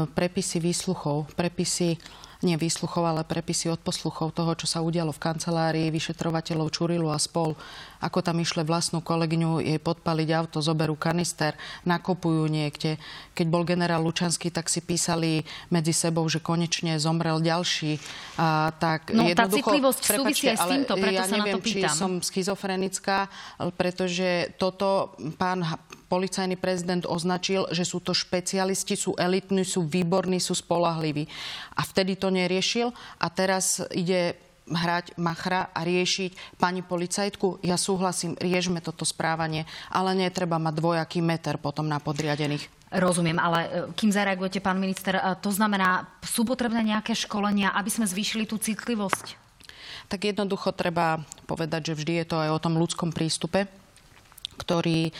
S3: prepisy výsluchov, prepisy nie výsluchov, ale prepisy od posluchov toho, čo sa udialo v kancelárii vyšetrovateľov Čurilu a spol. Ako tam išle vlastnú kolegyňu jej podpaliť auto, zoberú kanister, nakopujú niekde. Keď bol generál Lučanský, tak si písali medzi sebou, že konečne zomrel ďalší. A, tak
S1: No, tá citlivosť súvisí aj s týmto, preto
S3: ja
S1: sa na to
S3: neviem, či
S1: pýtam.
S3: som schizofrenická, pretože toto pán policajný prezident označil, že sú to špecialisti, sú elitní, sú výborní, sú spolahliví. A vtedy to neriešil a teraz ide hrať machra a riešiť pani policajtku. Ja súhlasím, riešme toto správanie, ale netreba mať dvojaký meter potom na podriadených.
S1: Rozumiem, ale e, kým zareagujete, pán minister, e, to znamená, sú potrebné nejaké školenia, aby sme zvýšili tú citlivosť?
S3: Tak jednoducho treba povedať, že vždy je to aj o tom ľudskom prístupe ktorý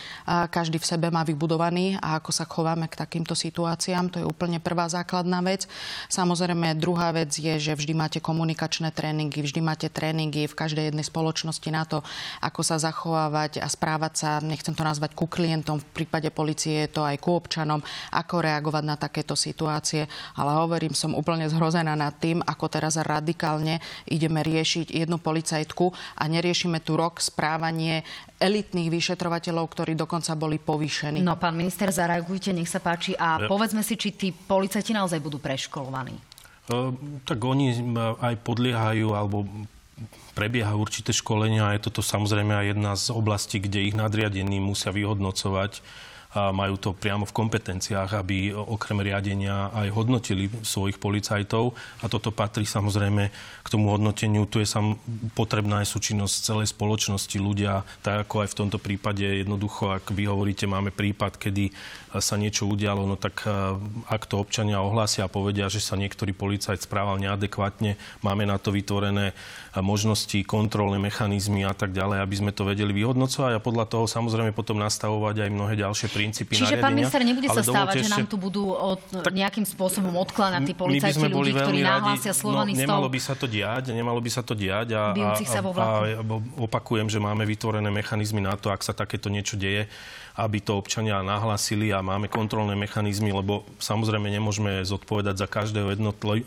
S3: každý v sebe má vybudovaný a ako sa chováme k takýmto situáciám. To je úplne prvá základná vec. Samozrejme, druhá vec je, že vždy máte komunikačné tréningy, vždy máte tréningy v každej jednej spoločnosti na to, ako sa zachovávať a správať sa, nechcem to nazvať ku klientom, v prípade policie je to aj ku občanom, ako reagovať na takéto situácie. Ale hovorím, som úplne zhrozená nad tým, ako teraz radikálne ideme riešiť jednu policajtku a neriešime tu rok správanie elitných vyšetrovateľov, ktorí dokonca boli povýšení.
S1: No, pán minister, zareagujte, nech sa páči. A ja. povedzme si, či tí policajti naozaj budú preškolovaní.
S2: Uh, tak oni aj podliehajú alebo prebieha určité školenia a je toto samozrejme aj jedna z oblastí, kde ich nadriadení musia vyhodnocovať majú to priamo v kompetenciách, aby okrem riadenia aj hodnotili svojich policajtov. A toto patrí samozrejme k tomu hodnoteniu. Tu je sam potrebná aj súčinnosť celej spoločnosti. Ľudia, tak ako aj v tomto prípade, jednoducho, ak vy hovoríte, máme prípad, kedy sa niečo udialo, no tak ak to občania ohlásia a povedia, že sa niektorý policajt správal neadekvátne, máme na to vytvorené možnosti, kontrolné mechanizmy a tak ďalej, aby sme to vedeli vyhodnocovať a podľa toho samozrejme potom nastavovať aj mnohé ďalšie princípy
S1: Čiže pán minister, nebude sa stávať, že nám tu budú od, tak, nejakým spôsobom odkladať tí policajti ľudí, ktorí nahlásia slovaný no,
S2: Nemalo by sa to diať, nemalo by sa to diať a, a, a, a opakujem, že máme vytvorené mechanizmy na to, ak sa takéto niečo deje, aby to občania nahlásili a máme kontrolné mechanizmy, lebo samozrejme nemôžeme zodpovedať za každého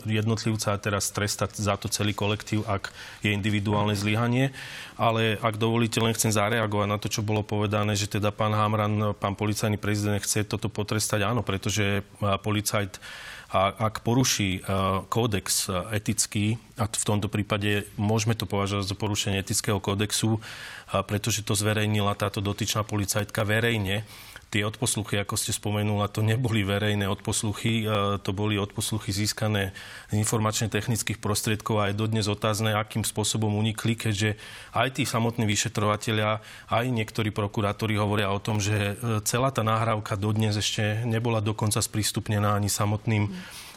S2: jednotlivca a teraz trestať za to celý kolektív, ak je individuálne zlyhanie. Ale ak dovolíte, len chcem zareagovať na to, čo bolo povedané, že teda pán Hamran, pán policajný prezident chce toto potrestať. Áno, pretože policajt a ak poruší e, kódex e, etický, a v tomto prípade môžeme to považovať za porušenie etického kódexu, pretože to zverejnila táto dotyčná policajtka verejne, Tie odposluchy, ako ste spomenula, to neboli verejné odposluchy, e, to boli odposluchy získané z informačne-technických prostriedkov a je dodnes otázne, akým spôsobom unikli, keďže aj tí samotní vyšetrovateľia, aj niektorí prokurátori hovoria o tom, že e, celá tá nahrávka dodnes ešte nebola dokonca sprístupnená ani samotným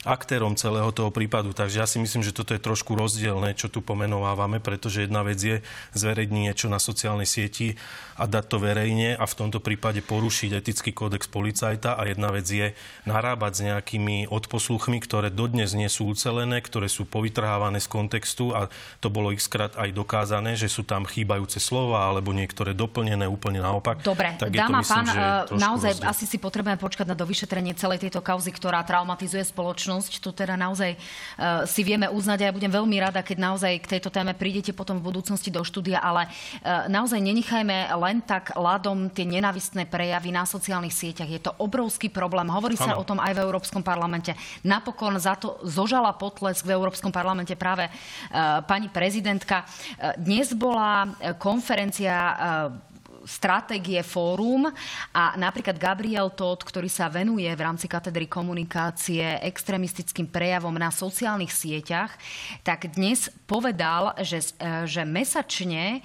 S2: aktérom celého toho prípadu. Takže ja si myslím, že toto je trošku rozdielne, čo tu pomenovávame, pretože jedna vec je zverejniť niečo na sociálnej sieti a dať to verejne a v tomto prípade porušiť etický kódex policajta a jedna vec je narábať s nejakými odposluchmi, ktoré dodnes nie sú ucelené, ktoré sú povytrhávané z kontextu a to bolo xkrát aj dokázané, že sú tam chýbajúce slova alebo niektoré doplnené úplne naopak.
S1: Dobre, tak dáma myslím, pán, eh, naozaj rozdiel. asi si potrebujeme počkať na dovyšetrenie celej tejto kauzy, ktorá traumatizuje spoločnosť spoločnosť. To teda naozaj uh, si vieme uznať a ja budem veľmi rada, keď naozaj k tejto téme prídete potom v budúcnosti do štúdia, ale uh, naozaj nenechajme len tak ľadom tie nenavistné prejavy na sociálnych sieťach. Je to obrovský problém. Hovorí sa ano. o tom aj v Európskom parlamente. Napokon za to zožala potlesk v Európskom parlamente práve uh, pani prezidentka. Uh, dnes bola konferencia uh, stratégie fórum a napríklad Gabriel Todd, ktorý sa venuje v rámci katedry komunikácie extremistickým prejavom na sociálnych sieťach, tak dnes povedal, že, e, že mesačne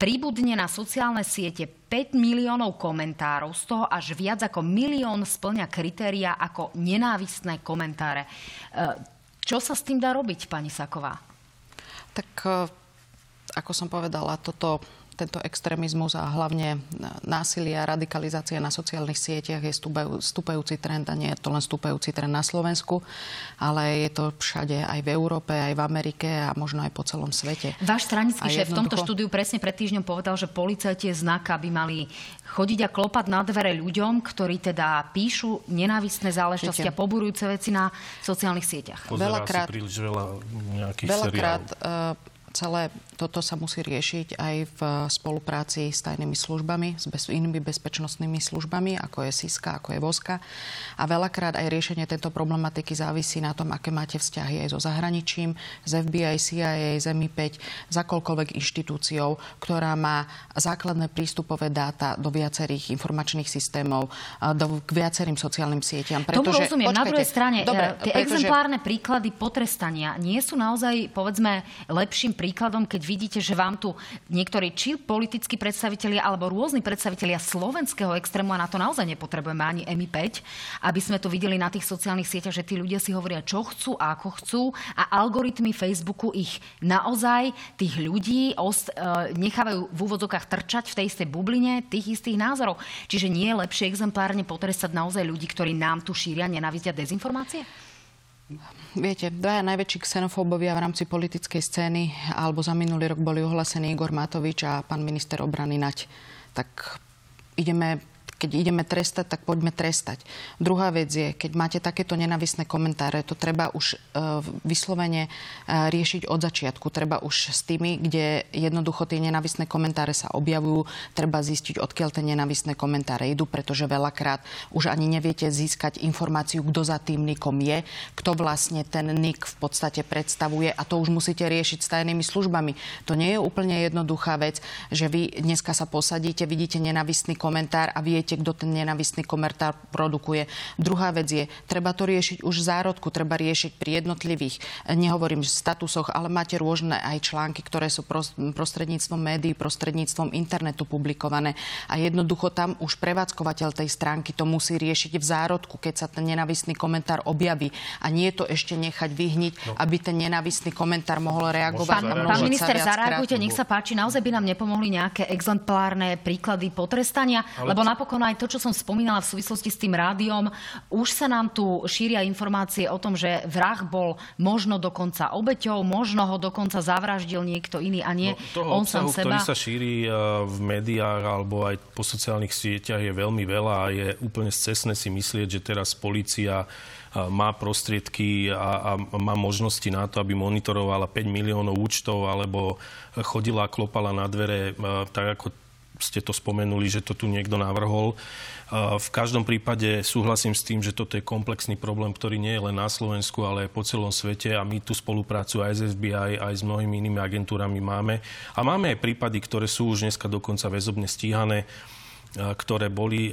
S1: príbudne na sociálne siete 5 miliónov komentárov, z toho až viac ako milión splňa kritéria ako nenávistné komentáre. E, čo sa s tým dá robiť, pani Saková?
S3: Tak e, ako som povedala, toto tento extrémizmus a hlavne násilie a radikalizácia na sociálnych sieťach je stúpajúci trend a nie je to len stúpajúci trend na Slovensku, ale je to všade aj v Európe, aj v Amerike a možno aj po celom svete.
S1: Váš stranický šéf v tomto štúdiu presne pred týždňom povedal, že policajti je znak, aby mali chodiť a klopať na dvere ľuďom, ktorí teda píšu nenávistné záležitosti Viete, a poburujúce veci na sociálnych sieťach.
S2: Veľakrát, si príliš veľa nejakých
S3: veľakrát, seriálov. Uh, celé toto sa musí riešiť aj v spolupráci s tajnými službami, s bez, inými bezpečnostnými službami, ako je SISKA, ako je VOSKA. A veľakrát aj riešenie tejto problematiky závisí na tom, aké máte vzťahy aj so zahraničím, z FBI, CIA, z MI5, z akoľkoľvek inštitúciou, ktorá má základné prístupové dáta do viacerých informačných systémov, do, k viacerým sociálnym sieťam.
S1: Pretože, Tomu rozumiem. Počkajte, na druhej strane, dobre, tie pretože... exemplárne príklady potrestania nie sú naozaj, povedzme, lepším príkladom, keď vidíte, že vám tu niektorí či politickí predstavitelia alebo rôzni predstavitelia slovenského extrému, a na to naozaj nepotrebujeme ani MI5, aby sme to videli na tých sociálnych sieťach, že tí ľudia si hovoria, čo chcú a ako chcú a algoritmy Facebooku ich naozaj, tých ľudí, ost, e, nechávajú v úvodzokách trčať v tej istej bubline tých istých názorov. Čiže nie je lepšie exemplárne potrestať naozaj ľudí, ktorí nám tu šíria nenávisť a dezinformácie?
S3: Viete, dvaja najväčší xenofóbovia v rámci politickej scény, alebo za minulý rok boli ohlasení Igor Matovič a pán minister obrany Nať. Tak ideme keď ideme trestať, tak poďme trestať. Druhá vec je, keď máte takéto nenavisné komentáre, to treba už uh, vyslovene uh, riešiť od začiatku. Treba už s tými, kde jednoducho tie nenavisné komentáre sa objavujú, treba zistiť, odkiaľ tie nenavisné komentáre idú, pretože veľakrát už ani neviete získať informáciu, kto za tým nikom je, kto vlastne ten nik v podstate predstavuje a to už musíte riešiť s tajnými službami. To nie je úplne jednoduchá vec, že vy dneska sa posadíte, vidíte nenavistný komentár a viete, viete, kto ten nenavistný komentár produkuje. Druhá vec je, treba to riešiť už v zárodku, treba riešiť pri jednotlivých, nehovorím v statusoch, ale máte rôzne aj články, ktoré sú prostredníctvom médií, prostredníctvom internetu publikované. A jednoducho tam už prevádzkovateľ tej stránky to musí riešiť v zárodku, keď sa ten nenavistný komentár objaví. A nie to ešte nechať vyhniť, no. aby ten nenavistný komentár mohol reagovať.
S1: Pán, pán minister, zareagujte, nech sa páči. Naozaj by nám nepomohli nejaké exemplárne príklady potrestania, ale... lebo napokon aj to, čo som spomínala v súvislosti s tým rádiom, už sa nám tu šíria informácie o tom, že vrah bol možno dokonca obeťou, možno ho dokonca zavraždil niekto iný a nie no, toho on obsahu, sám seba.
S2: ktorý sa šíri eh, v médiách alebo aj po sociálnych sieťach je veľmi veľa a je úplne scesné si myslieť, že teraz policia eh, má prostriedky a, a má možnosti na to, aby monitorovala 5 miliónov účtov alebo chodila a klopala na dvere, eh, tak ako ste to spomenuli, že to tu niekto navrhol. V každom prípade súhlasím s tým, že toto je komplexný problém, ktorý nie je len na Slovensku, ale aj po celom svete a my tú spoluprácu aj s FBI, aj s mnohými inými agentúrami máme. A máme aj prípady, ktoré sú už dneska dokonca väzobne stíhané ktoré boli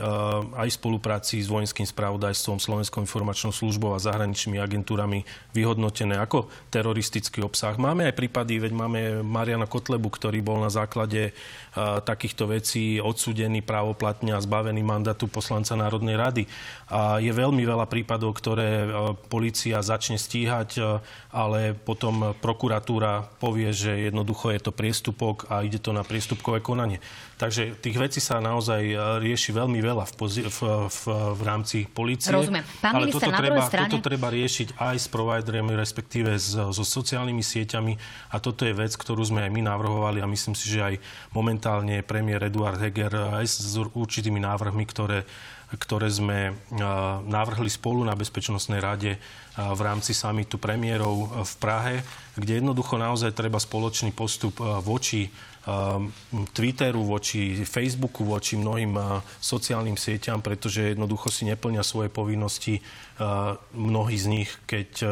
S2: aj v spolupráci s vojenským spravodajstvom, Slovenskou informačnou službou a zahraničnými agentúrami vyhodnotené ako teroristický obsah. Máme aj prípady, veď máme Mariana Kotlebu, ktorý bol na základe takýchto vecí odsudený právoplatne a zbavený mandátu poslanca Národnej rady. A je veľmi veľa prípadov, ktoré policia začne stíhať, ale potom prokuratúra povie, že jednoducho je to priestupok a ide to na priestupkové konanie. Takže tých vecí sa naozaj rieši veľmi veľa v, pozi- v, v, v rámci policie.
S1: Rozumiem. Pán
S2: ale
S1: minister,
S2: toto,
S1: na
S2: treba,
S1: strane...
S2: toto treba riešiť aj s providermi, respektíve so, so sociálnymi sieťami. A toto je vec, ktorú sme aj my navrhovali a myslím si, že aj momentálne premiér Eduard Heger aj s určitými návrhmi, ktoré ktoré sme navrhli spolu na Bezpečnostnej rade v rámci samitu premiérov v Prahe, kde jednoducho naozaj treba spoločný postup voči Twitteru, voči Facebooku, voči mnohým eh, sociálnym sieťam, pretože jednoducho si neplnia svoje povinnosti eh, mnohí z nich, keď eh,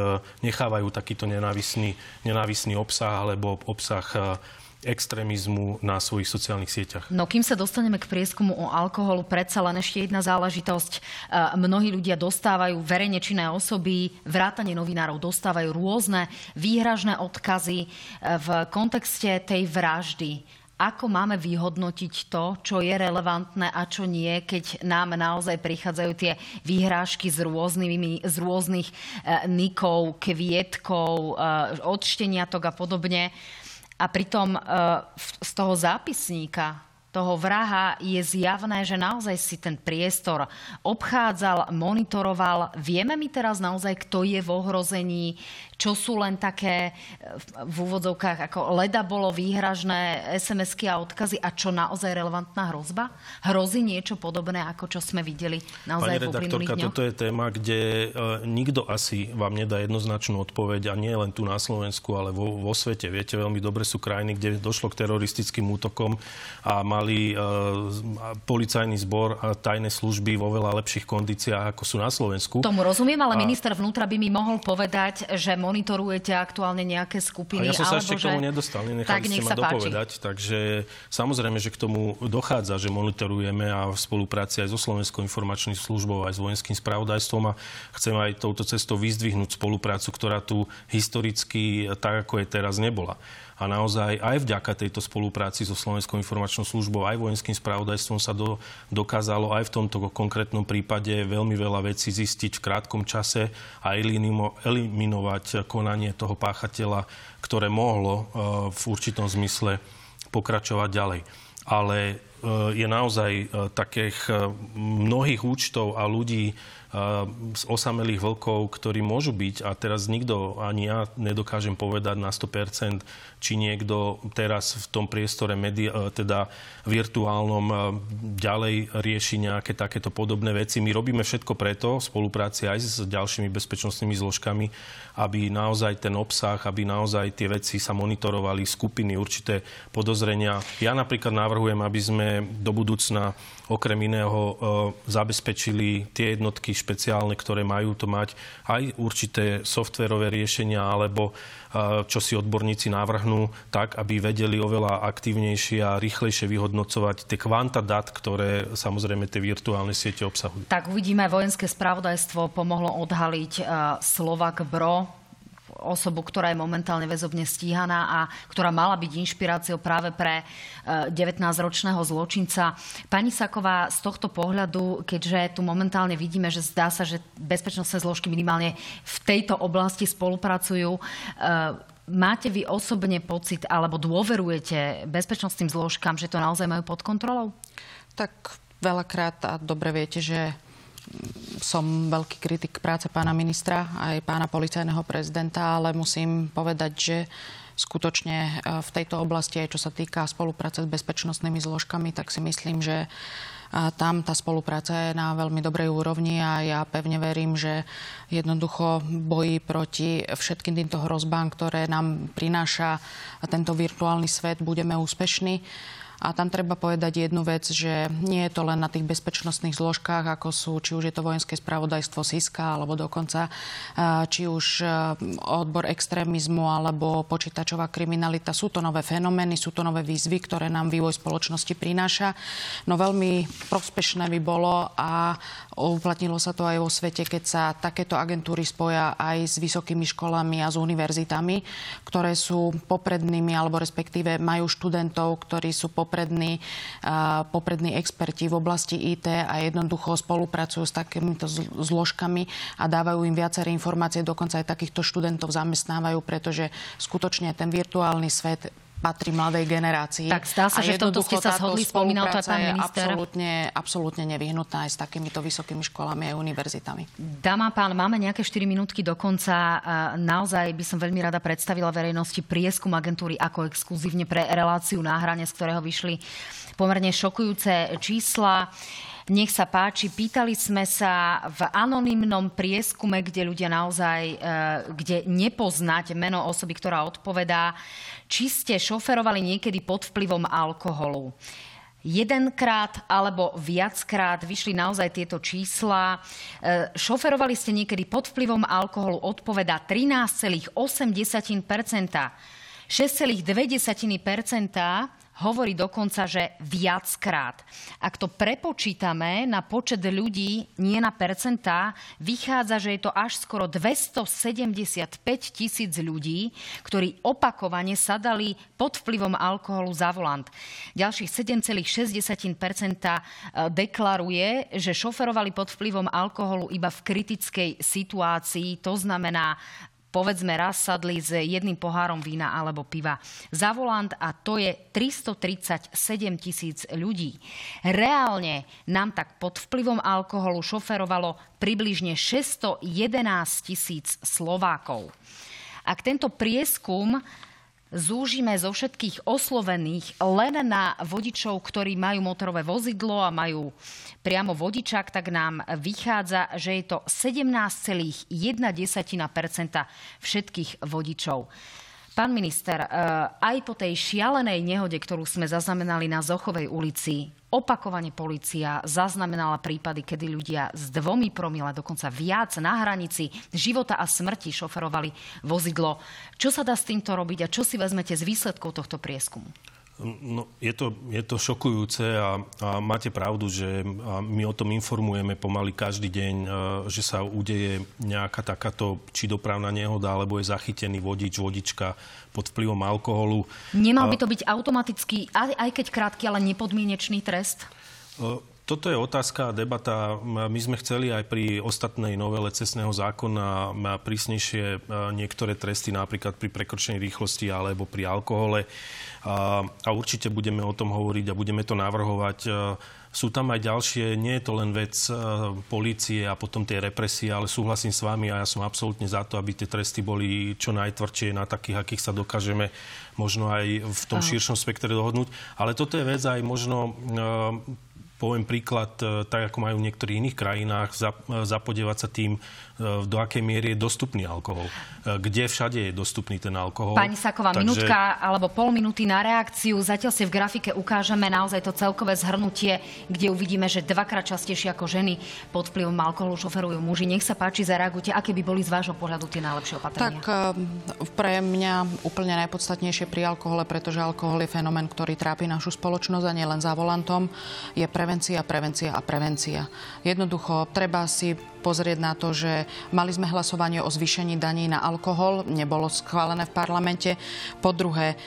S2: nechávajú takýto nenávisný, nenávisný obsah alebo obsah extrémizmu na svojich sociálnych sieťach.
S1: No kým sa dostaneme k prieskumu o alkoholu, predsa len ešte jedna záležitosť. E, mnohí ľudia dostávajú, verejne činné osoby, vrátanie novinárov dostávajú rôzne výhražné odkazy e, v kontexte tej vraždy. Ako máme vyhodnotiť to, čo je relevantné a čo nie, keď nám naozaj prichádzajú tie výhrážky z, rôznymi, z rôznych e, nikov, kvietkov, odšteniatok a podobne. A pritom e, z toho zápisníka toho vraha je zjavné, že naozaj si ten priestor obchádzal, monitoroval. Vieme mi teraz naozaj, kto je v ohrození, čo sú len také v úvodzovkách ako leda bolo výhražné SMS-ky a odkazy a čo naozaj relevantná hrozba? Hrozí niečo podobné, ako čo sme videli naozaj
S2: Pani
S1: v uplynulých dňoch?
S2: toto je téma, kde uh, nikto asi vám nedá jednoznačnú odpoveď a nie len tu na Slovensku, ale vo, vo svete. Viete, veľmi dobre sú krajiny, kde došlo k teroristickým útokom a mali uh, policajný zbor a tajné služby vo veľa lepších kondíciách, ako sú na Slovensku.
S1: Tomu rozumiem, ale a... minister vnútra by mi mohol povedať, že monitorujete aktuálne nejaké skupiny?
S2: A ja som sa ešte
S1: že...
S2: k tomu nedostal, nenechali
S1: tak,
S2: ste ma dopovedať. Takže samozrejme, že k tomu dochádza, že monitorujeme a v spolupráci aj so Slovenskou informačnou službou, aj s vojenským spravodajstvom a chcem aj touto cestou vyzdvihnúť spoluprácu, ktorá tu historicky tak, ako je teraz, nebola. A naozaj aj vďaka tejto spolupráci so Slovenskou informačnou službou, aj vojenským spravodajstvom sa do, dokázalo aj v tomto konkrétnom prípade veľmi veľa vecí zistiť v krátkom čase a eliminovať konanie toho páchateľa, ktoré mohlo e, v určitom zmysle pokračovať ďalej. Ale e, je naozaj e, takých mnohých účtov a ľudí, z osamelých vlkov, ktorí môžu byť, a teraz nikto, ani ja nedokážem povedať na 100%, či niekto teraz v tom priestore media, e, teda virtuálnom e, ďalej rieši nejaké takéto podobné veci. My robíme všetko preto, v spolupráci aj s ďalšími bezpečnostnými zložkami, aby naozaj ten obsah, aby naozaj tie veci sa monitorovali, skupiny, určité podozrenia. Ja napríklad navrhujem, aby sme do budúcna okrem iného e, zabezpečili tie jednotky špeciálne, ktoré majú to mať aj určité softverové riešenia alebo čo si odborníci navrhnú, tak, aby vedeli oveľa aktívnejšie a rýchlejšie vyhodnocovať tie kvanta dát, ktoré samozrejme tie virtuálne siete obsahujú.
S1: Tak uvidíme, vojenské spravodajstvo pomohlo odhaliť Slovak Bro, osobu, ktorá je momentálne väzobne stíhaná a ktorá mala byť inšpiráciou práve pre 19-ročného e, zločinca. Pani Saková, z tohto pohľadu, keďže tu momentálne vidíme, že zdá sa, že bezpečnostné zložky minimálne v tejto oblasti spolupracujú, e, Máte vy osobne pocit alebo dôverujete bezpečnostným zložkám, že to naozaj majú pod kontrolou?
S3: Tak veľakrát a dobre viete, že som veľký kritik práce pána ministra aj pána policajného prezidenta, ale musím povedať, že skutočne e, v tejto oblasti, aj čo sa týka spolupráce s bezpečnostnými zložkami, tak si myslím, že e, tam tá spolupráca je na veľmi dobrej úrovni a ja pevne verím, že jednoducho boji proti všetkým týmto hrozbám, ktoré nám prináša tento virtuálny svet, budeme úspešní. A tam treba povedať jednu vec, že nie je to len na tých bezpečnostných zložkách, ako sú, či už je to vojenské spravodajstvo SISKA, alebo dokonca či už odbor extrémizmu, alebo počítačová kriminalita. Sú to nové fenomény, sú to nové výzvy, ktoré nám vývoj spoločnosti prináša. No veľmi prospešné by bolo a uplatnilo sa to aj vo svete, keď sa takéto agentúry spoja aj s vysokými školami a s univerzitami, ktoré sú poprednými, alebo respektíve majú študentov, ktorí sú poprední poprední, poprední experti v oblasti IT a jednoducho spolupracujú s takýmito zložkami a dávajú im viaceré informácie, dokonca aj takýchto študentov zamestnávajú, pretože skutočne ten virtuálny svet patrí mladej generácii.
S1: Tak zdá sa, a že v tomto ste sa zhodli, spomínal to pán minister.
S3: Absolútne, absolútne nevyhnutná aj s takýmito vysokými školami a univerzitami.
S1: Dáma pán, máme nejaké 4 minútky do konca. Naozaj by som veľmi rada predstavila verejnosti prieskum agentúry ako exkluzívne pre reláciu na hrane, z ktorého vyšli pomerne šokujúce čísla. Nech sa páči, pýtali sme sa v anonymnom prieskume, kde ľudia naozaj, e, kde nepoznať meno osoby, ktorá odpovedá, či ste šoferovali niekedy pod vplyvom alkoholu jedenkrát alebo viackrát vyšli naozaj tieto čísla. E, šoferovali ste niekedy pod vplyvom alkoholu, odpoveda 13,8%. 6,2% hovorí dokonca, že viackrát. Ak to prepočítame na počet ľudí, nie na percentá, vychádza, že je to až skoro 275 tisíc ľudí, ktorí opakovane sadali pod vplyvom alkoholu za volant. Ďalších 7,6 deklaruje, že šoferovali pod vplyvom alkoholu iba v kritickej situácii, to znamená povedzme raz sadli s jedným pohárom vína alebo piva za volant a to je 337 tisíc ľudí. Reálne nám tak pod vplyvom alkoholu šoferovalo približne 611 tisíc Slovákov. Ak tento prieskum zúžime zo všetkých oslovených len na vodičov, ktorí majú motorové vozidlo a majú priamo vodičák, tak nám vychádza, že je to 17,1% všetkých vodičov. Pán minister, eh, aj po tej šialenej nehode, ktorú sme zaznamenali na Zochovej ulici, Opakovane policia zaznamenala prípady, kedy ľudia s dvomi promila, dokonca viac na hranici života a smrti šoferovali vozidlo. Čo sa dá s týmto robiť a čo si vezmete z výsledkov tohto prieskumu?
S2: No, je, to, je to šokujúce a, a máte pravdu, že my o tom informujeme pomaly každý deň, že sa udeje nejaká takáto či dopravná nehoda, alebo je zachytený vodič, vodička pod vplyvom alkoholu.
S1: Nemal by to byť automatický, aj, aj keď krátky, ale nepodmienečný trest?
S2: Toto je otázka a debata. My sme chceli aj pri ostatnej novele cestného zákona prísnejšie niektoré tresty, napríklad pri prekročení rýchlosti alebo pri alkohole. A určite budeme o tom hovoriť a budeme to navrhovať. Sú tam aj ďalšie, nie je to len vec polície a potom tie represie, ale súhlasím s vami a ja som absolútne za to, aby tie tresty boli čo najtvrdšie na takých, akých sa dokážeme možno aj v tom širšom spektre dohodnúť. Ale toto je vec aj možno poviem príklad, e, tak ako majú v niektorých iných krajinách, e, zapodievať sa tým, e, do akej miery je dostupný alkohol. Kde všade je dostupný ten alkohol.
S1: Pani Saková, Takže... minútka alebo pol minúty na reakciu. Zatiaľ si v grafike ukážeme naozaj to celkové zhrnutie, kde uvidíme, že dvakrát častejšie ako ženy pod vplyvom alkoholu šoferujú muži. Nech sa páči, zareagujte. Aké by boli z vášho pohľadu tie najlepšie opatrenia?
S3: Tak pre mňa úplne najpodstatnejšie pri alkohole, pretože alkohol je fenomén, ktorý trápi našu spoločnosť a nielen za volantom, je pre prevencia, prevencia a prevencia. Jednoducho, treba si pozrieť na to, že mali sme hlasovanie o zvýšení daní na alkohol, nebolo schválené v parlamente. Po druhé, e,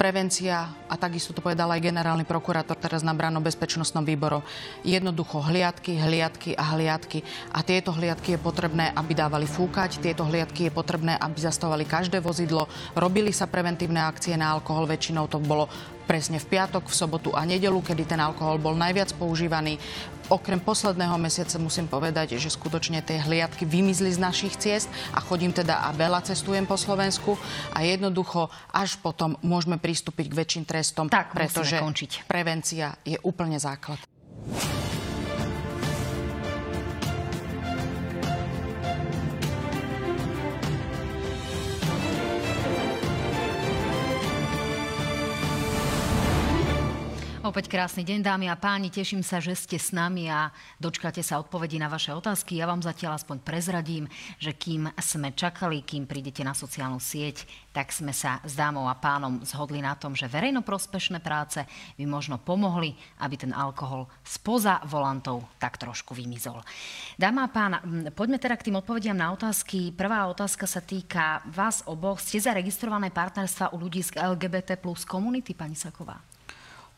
S3: prevencia, a takisto to povedal aj generálny prokurátor teraz na Brano bezpečnostnom výboru. Jednoducho hliadky, hliadky a hliadky. A tieto hliadky je potrebné, aby dávali fúkať, tieto hliadky je potrebné, aby zastavovali každé vozidlo. Robili sa preventívne akcie na alkohol, väčšinou to bolo presne v piatok, v sobotu a nedelu, kedy ten alkohol bol najviac používaný. Okrem posledného mesiaca musím povedať, že skutočne tie hliadky vymizli z našich ciest a chodím teda a veľa cestujem po Slovensku a jednoducho až potom môžeme pristúpiť k väčším trestom,
S1: tak,
S3: pretože
S1: končiť.
S3: prevencia je úplne základ.
S1: Opäť krásny deň, dámy a páni. Teším sa, že ste s nami a dočkáte sa odpovedí na vaše otázky. Ja vám zatiaľ aspoň prezradím, že kým sme čakali, kým prídete na sociálnu sieť, tak sme sa s dámou a pánom zhodli na tom, že verejnoprospešné práce by možno pomohli, aby ten alkohol spoza volantov tak trošku vymizol. Dáma a pán, poďme teda k tým odpovediam na otázky. Prvá otázka sa týka vás oboch. Ste zaregistrované partnerstva u ľudí z LGBT plus komunity, pani Saková?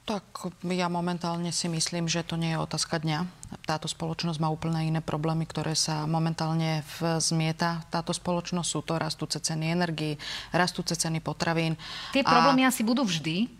S3: Tak ja momentálne si myslím, že to nie je otázka dňa. Táto spoločnosť má úplne iné problémy, ktoré sa momentálne zmieta. Táto spoločnosť sú to rastúce ceny energii, rastúce ceny potravín.
S1: Tie problémy a... asi budú vždy?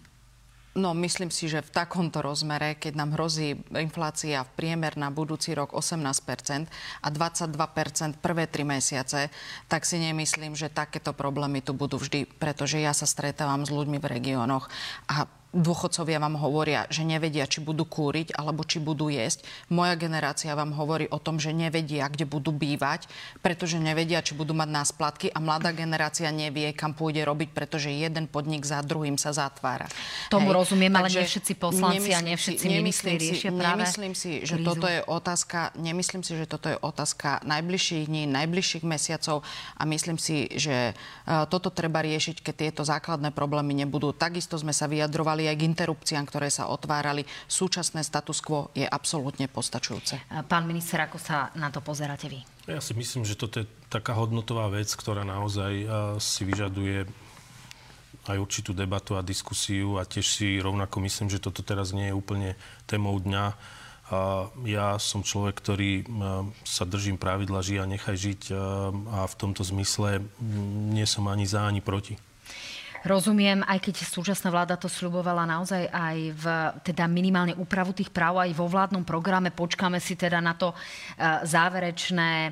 S3: No, myslím si, že v takomto rozmere, keď nám hrozí inflácia v priemer na budúci rok 18% a 22% prvé tri mesiace, tak si nemyslím, že takéto problémy tu budú vždy, pretože ja sa stretávam s ľuďmi v regiónoch a dôchodcovia vám hovoria, že nevedia, či budú kúriť alebo či budú jesť. Moja generácia vám hovorí o tom, že nevedia, kde budú bývať, pretože nevedia, či budú mať násplatky a mladá generácia nevie, kam pôjde robiť, pretože jeden podnik za druhým sa zatvára.
S1: Tomu Hej. rozumiem, ale nie všetci poslanci a nie všetci ministri riešia práve
S3: Nemyslím si, že krízu. toto je otázka, nemyslím si, že toto je otázka najbližších dní, najbližších mesiacov a myslím si, že uh, toto treba riešiť, keď tieto základné problémy nebudú. Takisto sme sa vyjadrovali aj k interrupciám, ktoré sa otvárali. Súčasné status quo je absolútne postačujúce.
S1: Pán minister, ako sa na to pozeráte vy?
S2: Ja si myslím, že toto je taká hodnotová vec, ktorá naozaj si vyžaduje aj určitú debatu a diskusiu a tiež si rovnako myslím, že toto teraz nie je úplne témou dňa. A ja som človek, ktorý sa držím pravidla žia, nechaj žiť a v tomto zmysle nie som ani za, ani proti.
S1: Rozumiem, aj keď súčasná vláda to sľubovala naozaj aj v teda minimálne úpravu tých práv aj vo vládnom programe. Počkáme si teda na to e, záverečné e,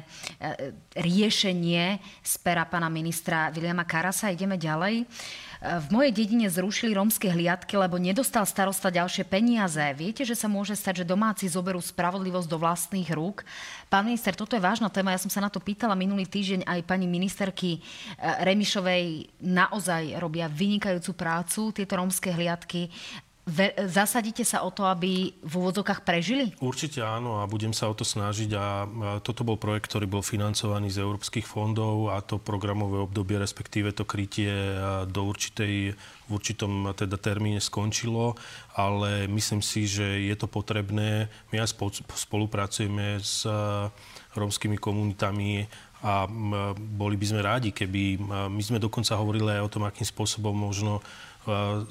S1: riešenie z pera pána ministra Viliama Karasa. Ideme ďalej. V mojej dedine zrušili rómske hliadky, lebo nedostal starosta ďalšie peniaze. Viete, že sa môže stať, že domáci zoberú spravodlivosť do vlastných rúk? Pán minister, toto je vážna téma. Ja som sa na to pýtala minulý týždeň aj pani ministerky eh, Remišovej. Naozaj robia vynikajúcu prácu tieto rómske hliadky zasadíte sa o to, aby v úvodzokách prežili?
S2: Určite áno a budem sa o to snažiť a toto bol projekt, ktorý bol financovaný z európskych fondov a to programové obdobie, respektíve to krytie do určitej, v určitom teda termíne skončilo, ale myslím si, že je to potrebné. My aj spolupracujeme s rómskymi komunitami a boli by sme rádi, keby... My sme dokonca hovorili aj o tom, akým spôsobom možno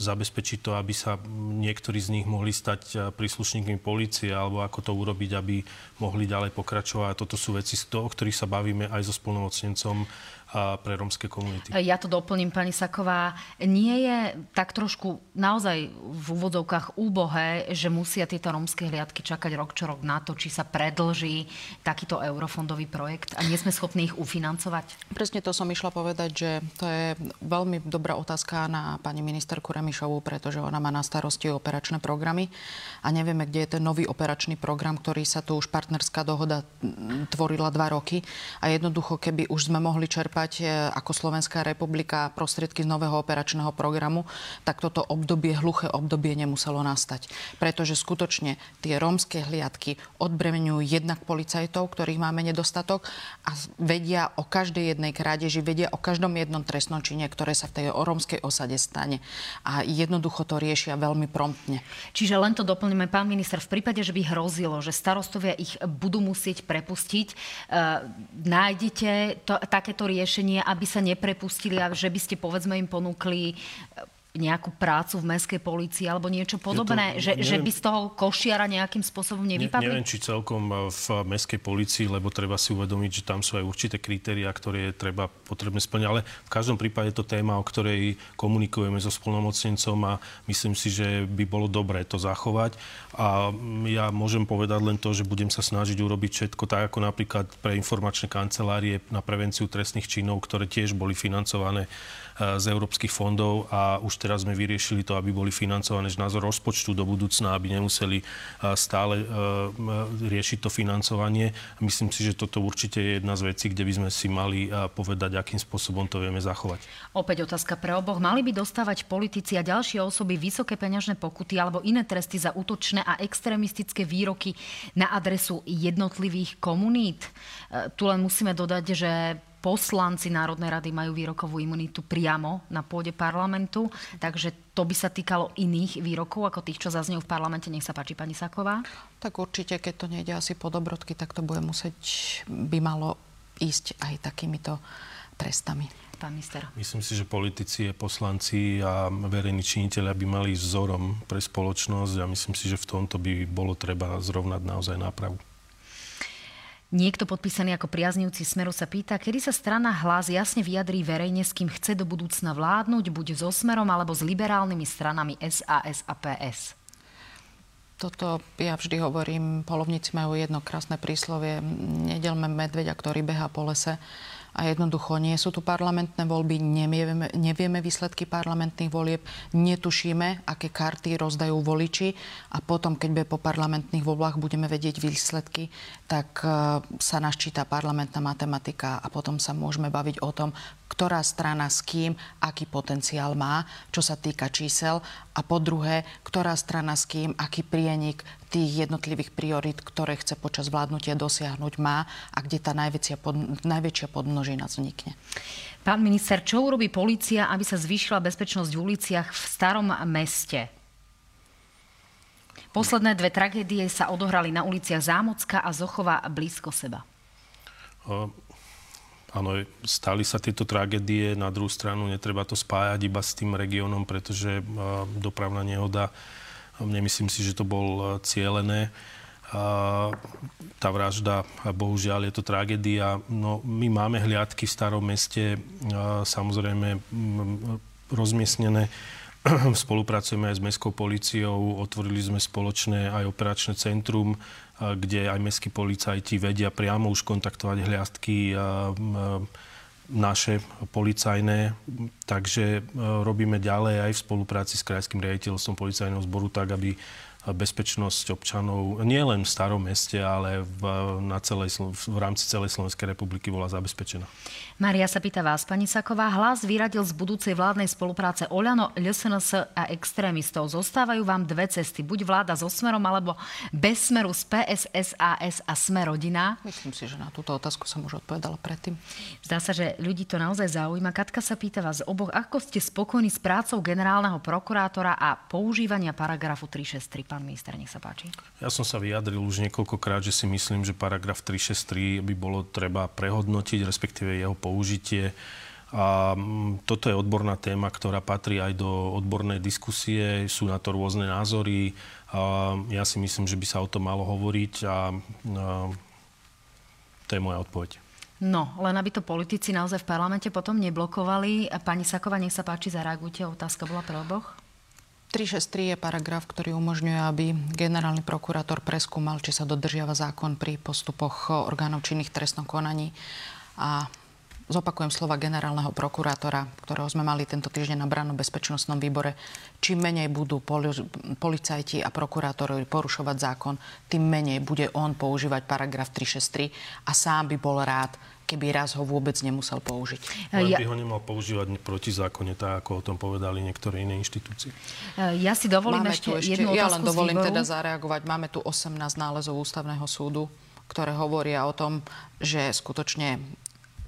S2: zabezpečiť to, aby sa niektorí z nich mohli stať príslušníkmi policie, alebo ako to urobiť, aby mohli ďalej pokračovať. Toto sú veci, o ktorých sa bavíme aj so spolnomocnencom pre rómske komunity.
S1: Ja to doplním, pani Saková. Nie je tak trošku naozaj v úvodzovkách úbohé, že musia tieto rómske hliadky čakať rok čo rok na to, či sa predlží takýto eurofondový projekt a nie sme schopní ich ufinancovať?
S3: Presne to som išla povedať, že to je veľmi dobrá otázka na pani ministerku Remišovú, pretože ona má na starosti operačné programy a nevieme, kde je ten nový operačný program, ktorý sa tu už partnerská dohoda tvorila dva roky a jednoducho, keby už sme mohli čerpať e, ako Slovenská republika prostriedky z nového operačného programu, tak toto obdobie, hluché obdobie nemuselo nastať. Pretože skutočne tie rómske hliadky odbremenujú jednak policajtov, ktorých máme nedostatok a vedia o každej jednej krádeži, vedia o každom jednom trestnom čine, ktoré sa v tej rómskej osade stane. A jednoducho to riešia veľmi promptne.
S1: Čiže len to doplníme, pán minister, v prípade, že by hrozilo, že starostovia ich budú musieť prepustiť, e, nájdete to, takéto riešenie aby sa neprepustili a že by ste povedzme im ponúkli nejakú prácu v mestskej policii alebo niečo podobné? To, že, neviem, že by z toho košiara nejakým spôsobom nevypadli?
S2: Ne, neviem, či celkom v mestskej policii, lebo treba si uvedomiť, že tam sú aj určité kritériá, ktoré je treba potrebné splňať. Ale v každom prípade je to téma, o ktorej komunikujeme so spolnomocnencom a myslím si, že by bolo dobré to zachovať. A ja môžem povedať len to, že budem sa snažiť urobiť všetko tak, ako napríklad pre informačné kancelárie na prevenciu trestných činov, ktoré tiež boli financované Eh, z európskych fondov a už teraz sme vyriešili to, aby boli financované z názor rozpočtu do budúcna, aby nemuseli eh, stále eh, riešiť to financovanie. Myslím si, že toto určite je jedna z vecí, kde by sme si mali povedať, akým spôsobom to vieme zachovať.
S1: Opäť otázka pre oboch. Mali by dostávať politici a ďalšie osoby vysoké peňažné pokuty alebo iné tresty za útočné a extrémistické výroky na adresu jednotlivých komunít? Tu len musíme dodať, že poslanci Národnej rady majú výrokovú imunitu priamo na pôde parlamentu, takže to by sa týkalo iných výrokov ako tých, čo zaznejú v parlamente. Nech sa páči, pani Saková.
S3: Tak určite, keď to nejde asi po dobrodky, tak to bude musieť, by malo ísť aj takýmito trestami.
S1: Pán minister.
S2: Myslím si, že politici, poslanci a verejní činiteľia by mali vzorom pre spoločnosť a myslím si, že v tomto by bolo treba zrovnať naozaj nápravu.
S1: Niekto podpísaný ako priaznivci Smeru sa pýta, kedy sa strana hlas jasne vyjadrí verejne, s kým chce do budúcna vládnuť, buď so Smerom alebo s liberálnymi stranami SAS a PS.
S3: Toto ja vždy hovorím, polovníci majú jedno krásne príslovie, nedelme medveďa, ktorý beha po lese a jednoducho nie sú tu parlamentné voľby, nevieme, nevieme výsledky parlamentných volieb, netušíme, aké karty rozdajú voliči. A potom, keď bude po parlamentných voľbách budeme vedieť výsledky, tak uh, sa naščíta parlamentná matematika a potom sa môžeme baviť o tom, ktorá strana s kým, aký potenciál má, čo sa týka čísel a po druhé, ktorá strana s kým, aký prienik tých jednotlivých priorit, ktoré chce počas vládnutia dosiahnuť má a kde tá najväčšia, pod, najväčšia podmnožina vznikne.
S1: Pán minister, čo urobí policia, aby sa zvýšila bezpečnosť v uliciach v starom meste? Posledné dve tragédie sa odohrali na uliciach Zámocka a Zochova blízko seba.
S2: Áno, stali sa tieto tragédie, na druhú stranu netreba to spájať iba s tým regiónom, pretože dopravná nehoda, nemyslím si, že to bol cieľené. Tá vražda, bohužiaľ, je to tragédia. No, my máme hliadky v starom meste, samozrejme rozmiestnené. Spolupracujeme aj s mestskou policiou, otvorili sme spoločné aj operačné centrum, kde aj mestskí policajti vedia priamo už kontaktovať hliadky naše policajné, takže robíme ďalej aj v spolupráci s Krajským riaditeľstvom policajného zboru tak, aby bezpečnosť občanov nielen v starom meste, ale v, na celej, v rámci celej Slovenskej republiky bola zabezpečená.
S1: Maria sa pýta vás, pani Saková, hlas vyradil z budúcej vládnej spolupráce Oľano, LSNS a extrémistov. Zostávajú vám dve cesty, buď vláda so Smerom, alebo bez Smeru z PSS, AS a Smer rodina.
S3: Myslím si, že na túto otázku som už odpovedala predtým.
S1: Zdá sa, že ľudí to naozaj zaujíma. Katka sa pýta vás oboch, ako ste spokojní s prácou generálneho prokurátora a používania paragrafu 363 Pán minister, nech sa páči.
S2: Ja som sa vyjadril už niekoľkokrát, že si myslím, že paragraf 363 by bolo treba prehodnotiť, respektíve jeho použitie. A mm, toto je odborná téma, ktorá patrí aj do odbornej diskusie. Sú na to rôzne názory. A ja si myslím, že by sa o tom malo hovoriť a, a to je moja odpoveď.
S1: No, len aby to politici naozaj v parlamente potom neblokovali. Pani Sakova, nech sa páči, zareagujte. Otázka bola pre oboch.
S3: 363 je paragraf, ktorý umožňuje, aby generálny prokurátor preskúmal, či sa dodržiava zákon pri postupoch orgánov činných trestnom konaní. A zopakujem slova generálneho prokurátora, ktorého sme mali tento týždeň na brannom bezpečnostnom výbore. Čím menej budú policajti a prokurátori porušovať zákon, tým menej bude on používať paragraf 363 a sám by bol rád, keby raz ho vôbec nemusel použiť.
S2: Len ja... by ho nemal používať proti zákone, tak ako o tom povedali niektoré iné inštitúcie.
S1: Ja si dovolím
S3: Máme
S1: ešte,
S3: ešte
S1: jednu
S3: Ja len dovolím teda zareagovať. Máme tu 18 nálezov ústavného súdu, ktoré hovoria o tom, že skutočne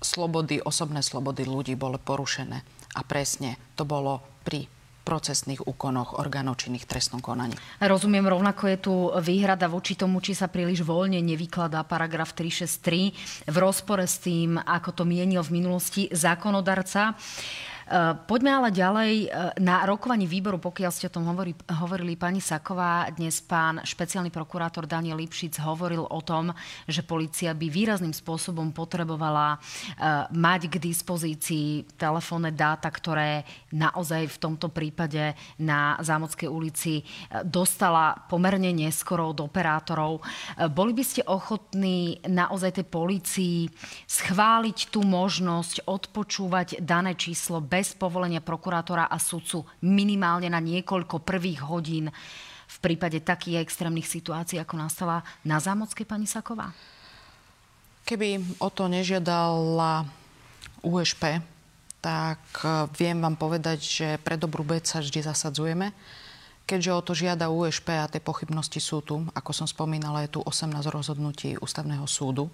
S3: slobody, osobné slobody ľudí boli porušené. A presne to bolo pri procesných úkonoch orgánov činných trestnom konaní.
S1: Rozumiem, rovnako je tu výhrada voči tomu, či sa príliš voľne nevykladá paragraf 363 v rozpore s tým, ako to mienil v minulosti zákonodarca. Eh, poďme ale ďalej eh, na rokovaní výboru, pokiaľ ste o tom hovorí, hovorili pani Saková. Dnes pán špeciálny prokurátor Daniel Lipšic hovoril o tom, že policia by výrazným spôsobom potrebovala eh, mať k dispozícii telefónne dáta, ktoré naozaj v tomto prípade na Zámodskej ulici dostala pomerne neskoro od operátorov. Boli by ste ochotní naozaj tej policii schváliť tú možnosť odpočúvať dané číslo bez povolenia prokurátora a sudcu minimálne na niekoľko prvých hodín v prípade takých extrémnych situácií, ako nastala na Zámockej pani Saková?
S3: Keby o to nežiadala USP, tak e, viem vám povedať, že pre dobrú vec sa vždy zasadzujeme. Keďže o to žiada USP a tie pochybnosti sú tu, ako som spomínala, je tu 18 rozhodnutí Ústavného súdu,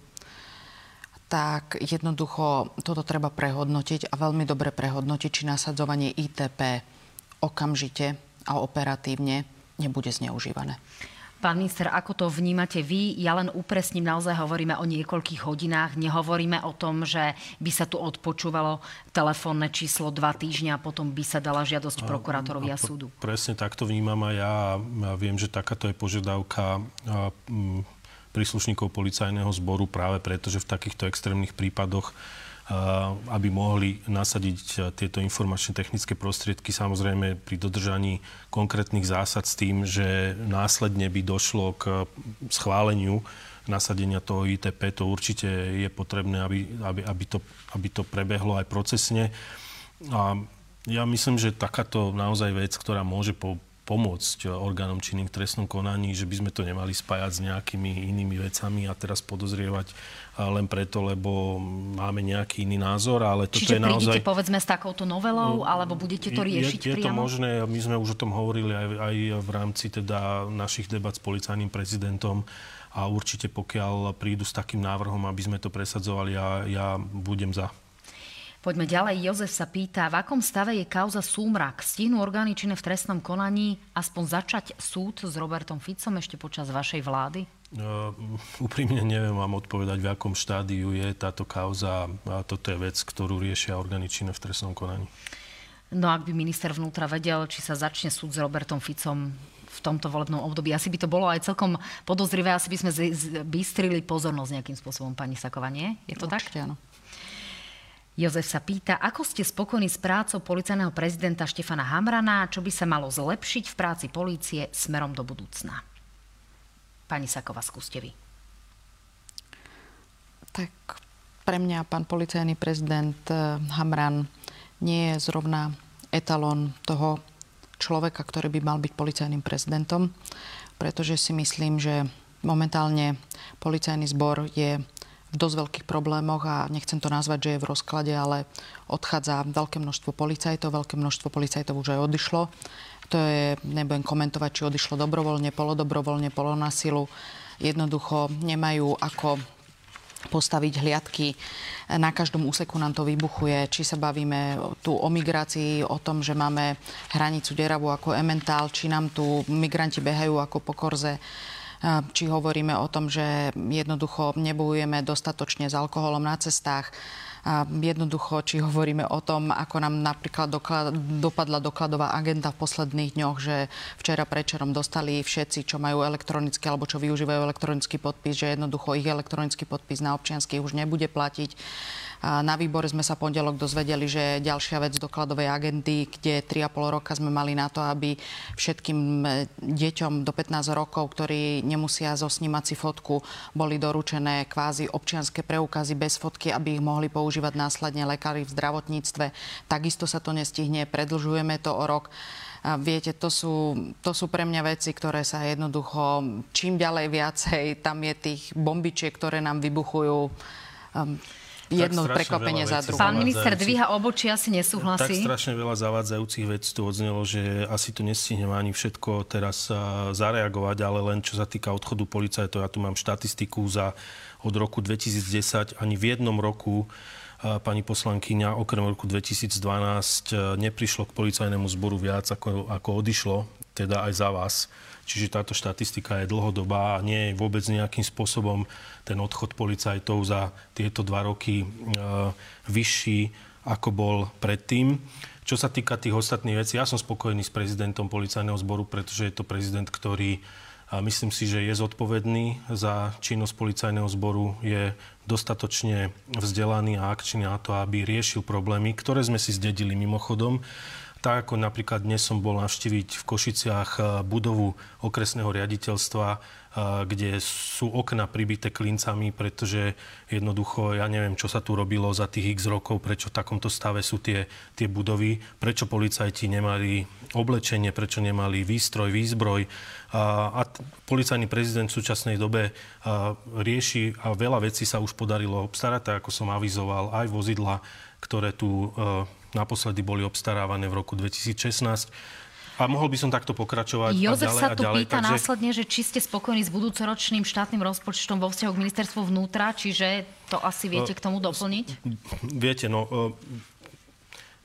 S3: tak jednoducho toto treba prehodnotiť a veľmi dobre prehodnotiť, či nasadzovanie ITP okamžite a operatívne nebude zneužívané.
S1: Pán minister, ako to vnímate vy? Ja len upresním, naozaj hovoríme o niekoľkých hodinách. Nehovoríme o tom, že by sa tu odpočúvalo telefónne číslo dva týždňa a potom by sa dala žiadosť prokurátorovi a, a súdu.
S2: Presne takto vnímam aj ja. Ja viem, že takáto je požiadavka príslušníkov policajného zboru práve preto, že v takýchto extrémnych prípadoch aby mohli nasadiť tieto informačné technické prostriedky, samozrejme pri dodržaní konkrétnych zásad s tým, že následne by došlo k schváleniu nasadenia toho ITP, to určite je potrebné, aby, aby, aby, to, aby to prebehlo aj procesne. A ja myslím, že takáto naozaj vec, ktorá môže po, pomôcť orgánom činným v trestnom konaní, že by sme to nemali spájať s nejakými inými vecami a teraz podozrievať len preto, lebo máme nejaký iný názor, ale toto
S1: Čiže
S2: je naozaj...
S1: Čiže povedzme s takouto novelou, alebo budete to riešiť
S2: je, je
S1: priamo?
S2: Je to možné, my sme už o tom hovorili aj, aj v rámci teda našich debat s policajným prezidentom a určite pokiaľ prídu s takým návrhom, aby sme to presadzovali, ja, ja budem za.
S1: Poďme ďalej. Jozef sa pýta, v akom stave je kauza Súmrak? Stihnú orgány činné v trestnom konaní aspoň začať súd s Robertom Ficom ešte počas vašej vlády? Uh,
S2: úprimne neviem vám odpovedať, v akom štádiu je táto kauza. A toto je vec, ktorú riešia orgány činné v trestnom konaní.
S1: No ak by minister vnútra vedel, či sa začne súd s Robertom Ficom v tomto volebnom období. Asi by to bolo aj celkom podozrivé, asi by sme bystrili pozornosť nejakým spôsobom, pani Saková, nie? Je to
S3: Určite,
S1: tak?
S3: Áno.
S1: Jozef sa pýta, ako ste spokojní s prácou policajného prezidenta Štefana Hamrana, čo by sa malo zlepšiť v práci polície smerom do budúcna? Pani Sakova, skúste vy.
S3: Tak pre mňa pán policajný prezident eh, Hamran nie je zrovna etalon toho človeka, ktorý by mal byť policajným prezidentom. pretože si myslím, že momentálne policajný zbor je v dosť veľkých problémoch a nechcem to nazvať, že je v rozklade, ale odchádza veľké množstvo policajtov, veľké množstvo policajtov už aj odišlo. To je, nebudem komentovať, či odišlo dobrovoľne, polodobrovoľne, polonasilu. Jednoducho nemajú ako postaviť hliadky. Na každom úseku nám to vybuchuje. Či sa bavíme tu o migrácii, o tom, že máme hranicu deravú ako Emmental, či nám tu migranti behajú ako po korze či hovoríme o tom, že jednoducho nebojujeme dostatočne s alkoholom na cestách. A jednoducho, či hovoríme o tom, ako nám napríklad doklad, dopadla dokladová agenda v posledných dňoch, že včera prečerom dostali všetci, čo majú elektronický alebo čo využívajú elektronický podpis, že jednoducho ich elektronický podpis na občiansky už nebude platiť. Na výbore sme sa pondelok dozvedeli, že ďalšia vec dokladovej agendy, kde 3,5 roka sme mali na to, aby všetkým e, deťom do 15 rokov, ktorí nemusia zosnímať si fotku, boli doručené kvázi občianské preukazy bez fotky, aby ich mohli používať následne lekári v zdravotníctve. Takisto sa to nestihne, predlžujeme to o rok. A viete, to sú, to sú pre mňa veci, ktoré sa jednoducho, čím ďalej viacej, tam je tých bombičiek, ktoré nám vybuchujú. Um, jedno prekvapenie za druhé.
S1: Pán minister dvíha obočí, asi nesúhlasí.
S2: Tak strašne veľa zavádzajúcich vecí tu odznelo, že asi to nestihnem ani všetko teraz zareagovať, ale len čo sa týka odchodu policajtov, ja tu mám štatistiku za od roku 2010 ani v jednom roku pani poslankyňa, okrem roku 2012 neprišlo k policajnému zboru viac, ako, ako odišlo, teda aj za vás. Čiže táto štatistika je dlhodobá a nie je vôbec nejakým spôsobom ten odchod policajtov za tieto dva roky e, vyšší, ako bol predtým. Čo sa týka tých ostatných vecí, ja som spokojný s prezidentom policajného zboru, pretože je to prezident, ktorý a myslím si, že je zodpovedný za činnosť policajného zboru, je dostatočne vzdelaný a akčný na to, aby riešil problémy, ktoré sme si zdedili mimochodom. Tak ako napríklad dnes som bol navštíviť v Košiciach e, budovu okresného riaditeľstva, e, kde sú okna pribité klincami, pretože jednoducho, ja neviem, čo sa tu robilo za tých x rokov, prečo v takomto stave sú tie, tie budovy, prečo policajti nemali oblečenie, prečo nemali výstroj, výzbroj. A, a policajný prezident v súčasnej dobe a, rieši a veľa vecí sa už podarilo obstarať, tak ako som avizoval, aj vozidla, ktoré tu a, Naposledy boli obstarávané v roku 2016. A mohol by som takto pokračovať
S1: Jozef
S2: a ďalej,
S1: sa tu
S2: ďalej,
S1: pýta takže... následne, že či ste spokojní s budúcoročným štátnym rozpočtom vo vzťahu k ministerstvu vnútra, čiže to asi viete k tomu doplniť?
S2: Viete, no,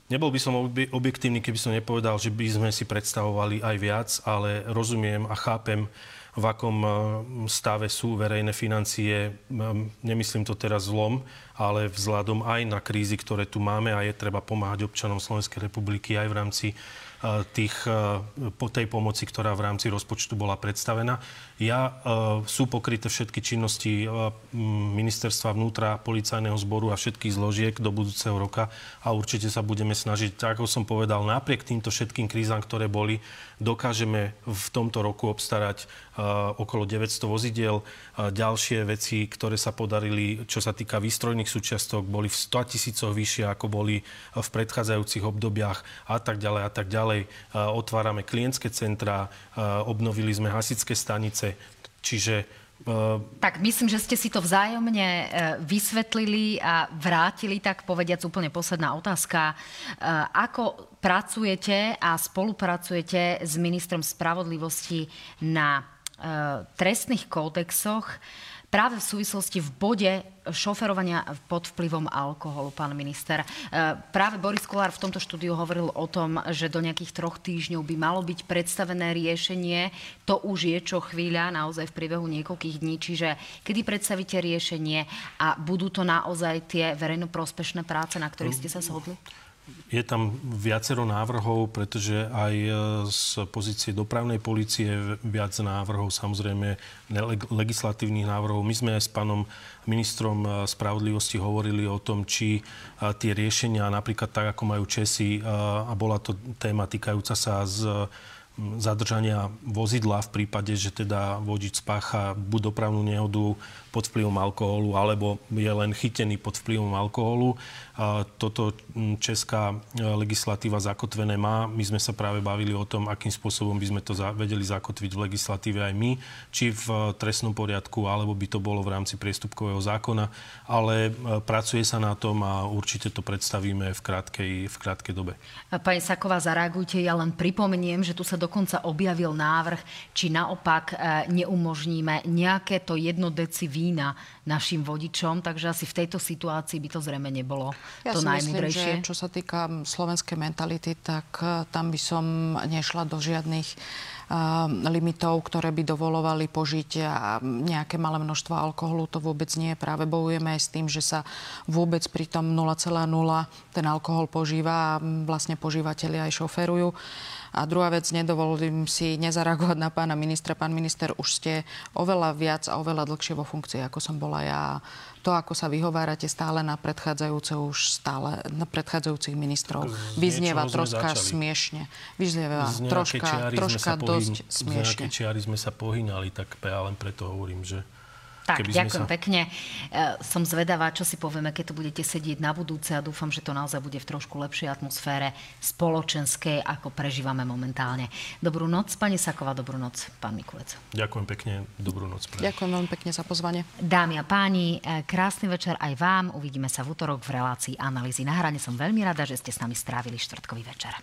S2: nebol by som objektívny, keby som nepovedal, že by sme si predstavovali aj viac, ale rozumiem a chápem, v akom stave sú verejné financie. Nemyslím to teraz zlom, ale vzhľadom aj na krízy, ktoré tu máme a je treba pomáhať občanom Slovenskej republiky aj v rámci tých, po tej pomoci, ktorá v rámci rozpočtu bola predstavená. Ja, sú pokryté všetky činnosti ministerstva vnútra, policajného zboru a všetkých zložiek do budúceho roka a určite sa budeme snažiť, tak ako som povedal, napriek týmto všetkým krízam, ktoré boli, dokážeme v tomto roku obstarať okolo 900 vozidiel. Ďalšie veci, ktoré sa podarili, čo sa týka výstrojných súčiastok, boli v 100 tisícoch vyššie, ako boli v predchádzajúcich obdobiach a tak ďalej a tak ďalej ďalej otvárame klientské centrá, obnovili sme hasické stanice, čiže
S1: tak myslím, že ste si to vzájomne vysvetlili a vrátili, tak povediac úplne posledná otázka. Ako pracujete a spolupracujete s ministrom spravodlivosti na trestných kódexoch? Práve v súvislosti v bode šoferovania pod vplyvom alkoholu, pán minister. E, práve Boris Kolár v tomto štúdiu hovoril o tom, že do nejakých troch týždňov by malo byť predstavené riešenie. To už je čo chvíľa, naozaj v priebehu niekoľkých dní. Čiže kedy predstavíte riešenie a budú to naozaj tie verejnoprospešné práce, na ktorých ste sa zhodli?
S2: Je tam viacero návrhov, pretože aj e, z pozície dopravnej policie viac návrhov, samozrejme legislatívnych návrhov. My sme aj s pánom ministrom e, spravodlivosti hovorili o tom, či e, tie riešenia, napríklad tak, ako majú Česi, a bola to téma týkajúca sa z zadržania vozidla v prípade, že teda vodič spácha buď dopravnú nehodu pod vplyvom alkoholu, alebo je len chytený pod vplyvom alkoholu. Toto česká e, legislatíva zakotvené má. My sme sa práve bavili o tom, akým spôsobom by sme to vedeli zakotviť v legislatíve aj my, či v e, trestnom poriadku, alebo by to bolo v rámci priestupkového zákona. Ale e, pracuje sa na tom a určite to predstavíme v krátkej, v krátkej dobe.
S1: Pani Saková, zareagujte. Ja len pripomeniem, že tu sa dokonca objavil návrh, či naopak neumožníme nejaké to jedno deci vína našim vodičom, takže asi v tejto situácii by to zrejme nebolo
S3: ja
S1: to
S3: si
S1: najmudrejšie.
S3: Myslím, že čo sa týka slovenskej mentality, tak eh, tam by som nešla do žiadnych limitov, ktoré by dovolovali požiť nejaké malé množstvo alkoholu. To vôbec nie. Práve bojujeme aj s tým, že sa vôbec pri tom 0,0 ten alkohol požíva a vlastne požívateľi aj šoferujú. A druhá vec, nedovolím si nezareagovať na pána ministra. Pán minister, už ste oveľa viac a oveľa dlhšie vo funkcii, ako som bola ja. To, ako sa vyhovárate stále na predchádzajúce už stále, na predchádzajúcich ministrov, vyznieva troška smiešne. Vyznieva troška, troška dosť smiešne.
S2: Z čiary sme sa pohynali, tak ja len preto hovorím, že
S1: tak, ďakujem sa... pekne. E, som zvedavá, čo si povieme, keď tu budete sedieť na budúce a dúfam, že to naozaj bude v trošku lepšej atmosfére spoločenskej, ako prežívame momentálne. Dobrú noc, pani Saková, dobrú noc, pán Mikulec.
S2: Ďakujem pekne, dobrú noc.
S3: Pre... Ďakujem veľmi pekne za pozvanie.
S1: Dámy a páni, e, krásny večer aj vám. Uvidíme sa v útorok v relácii analýzy na hrane. Som veľmi rada, že ste s nami strávili štvrtkový večer.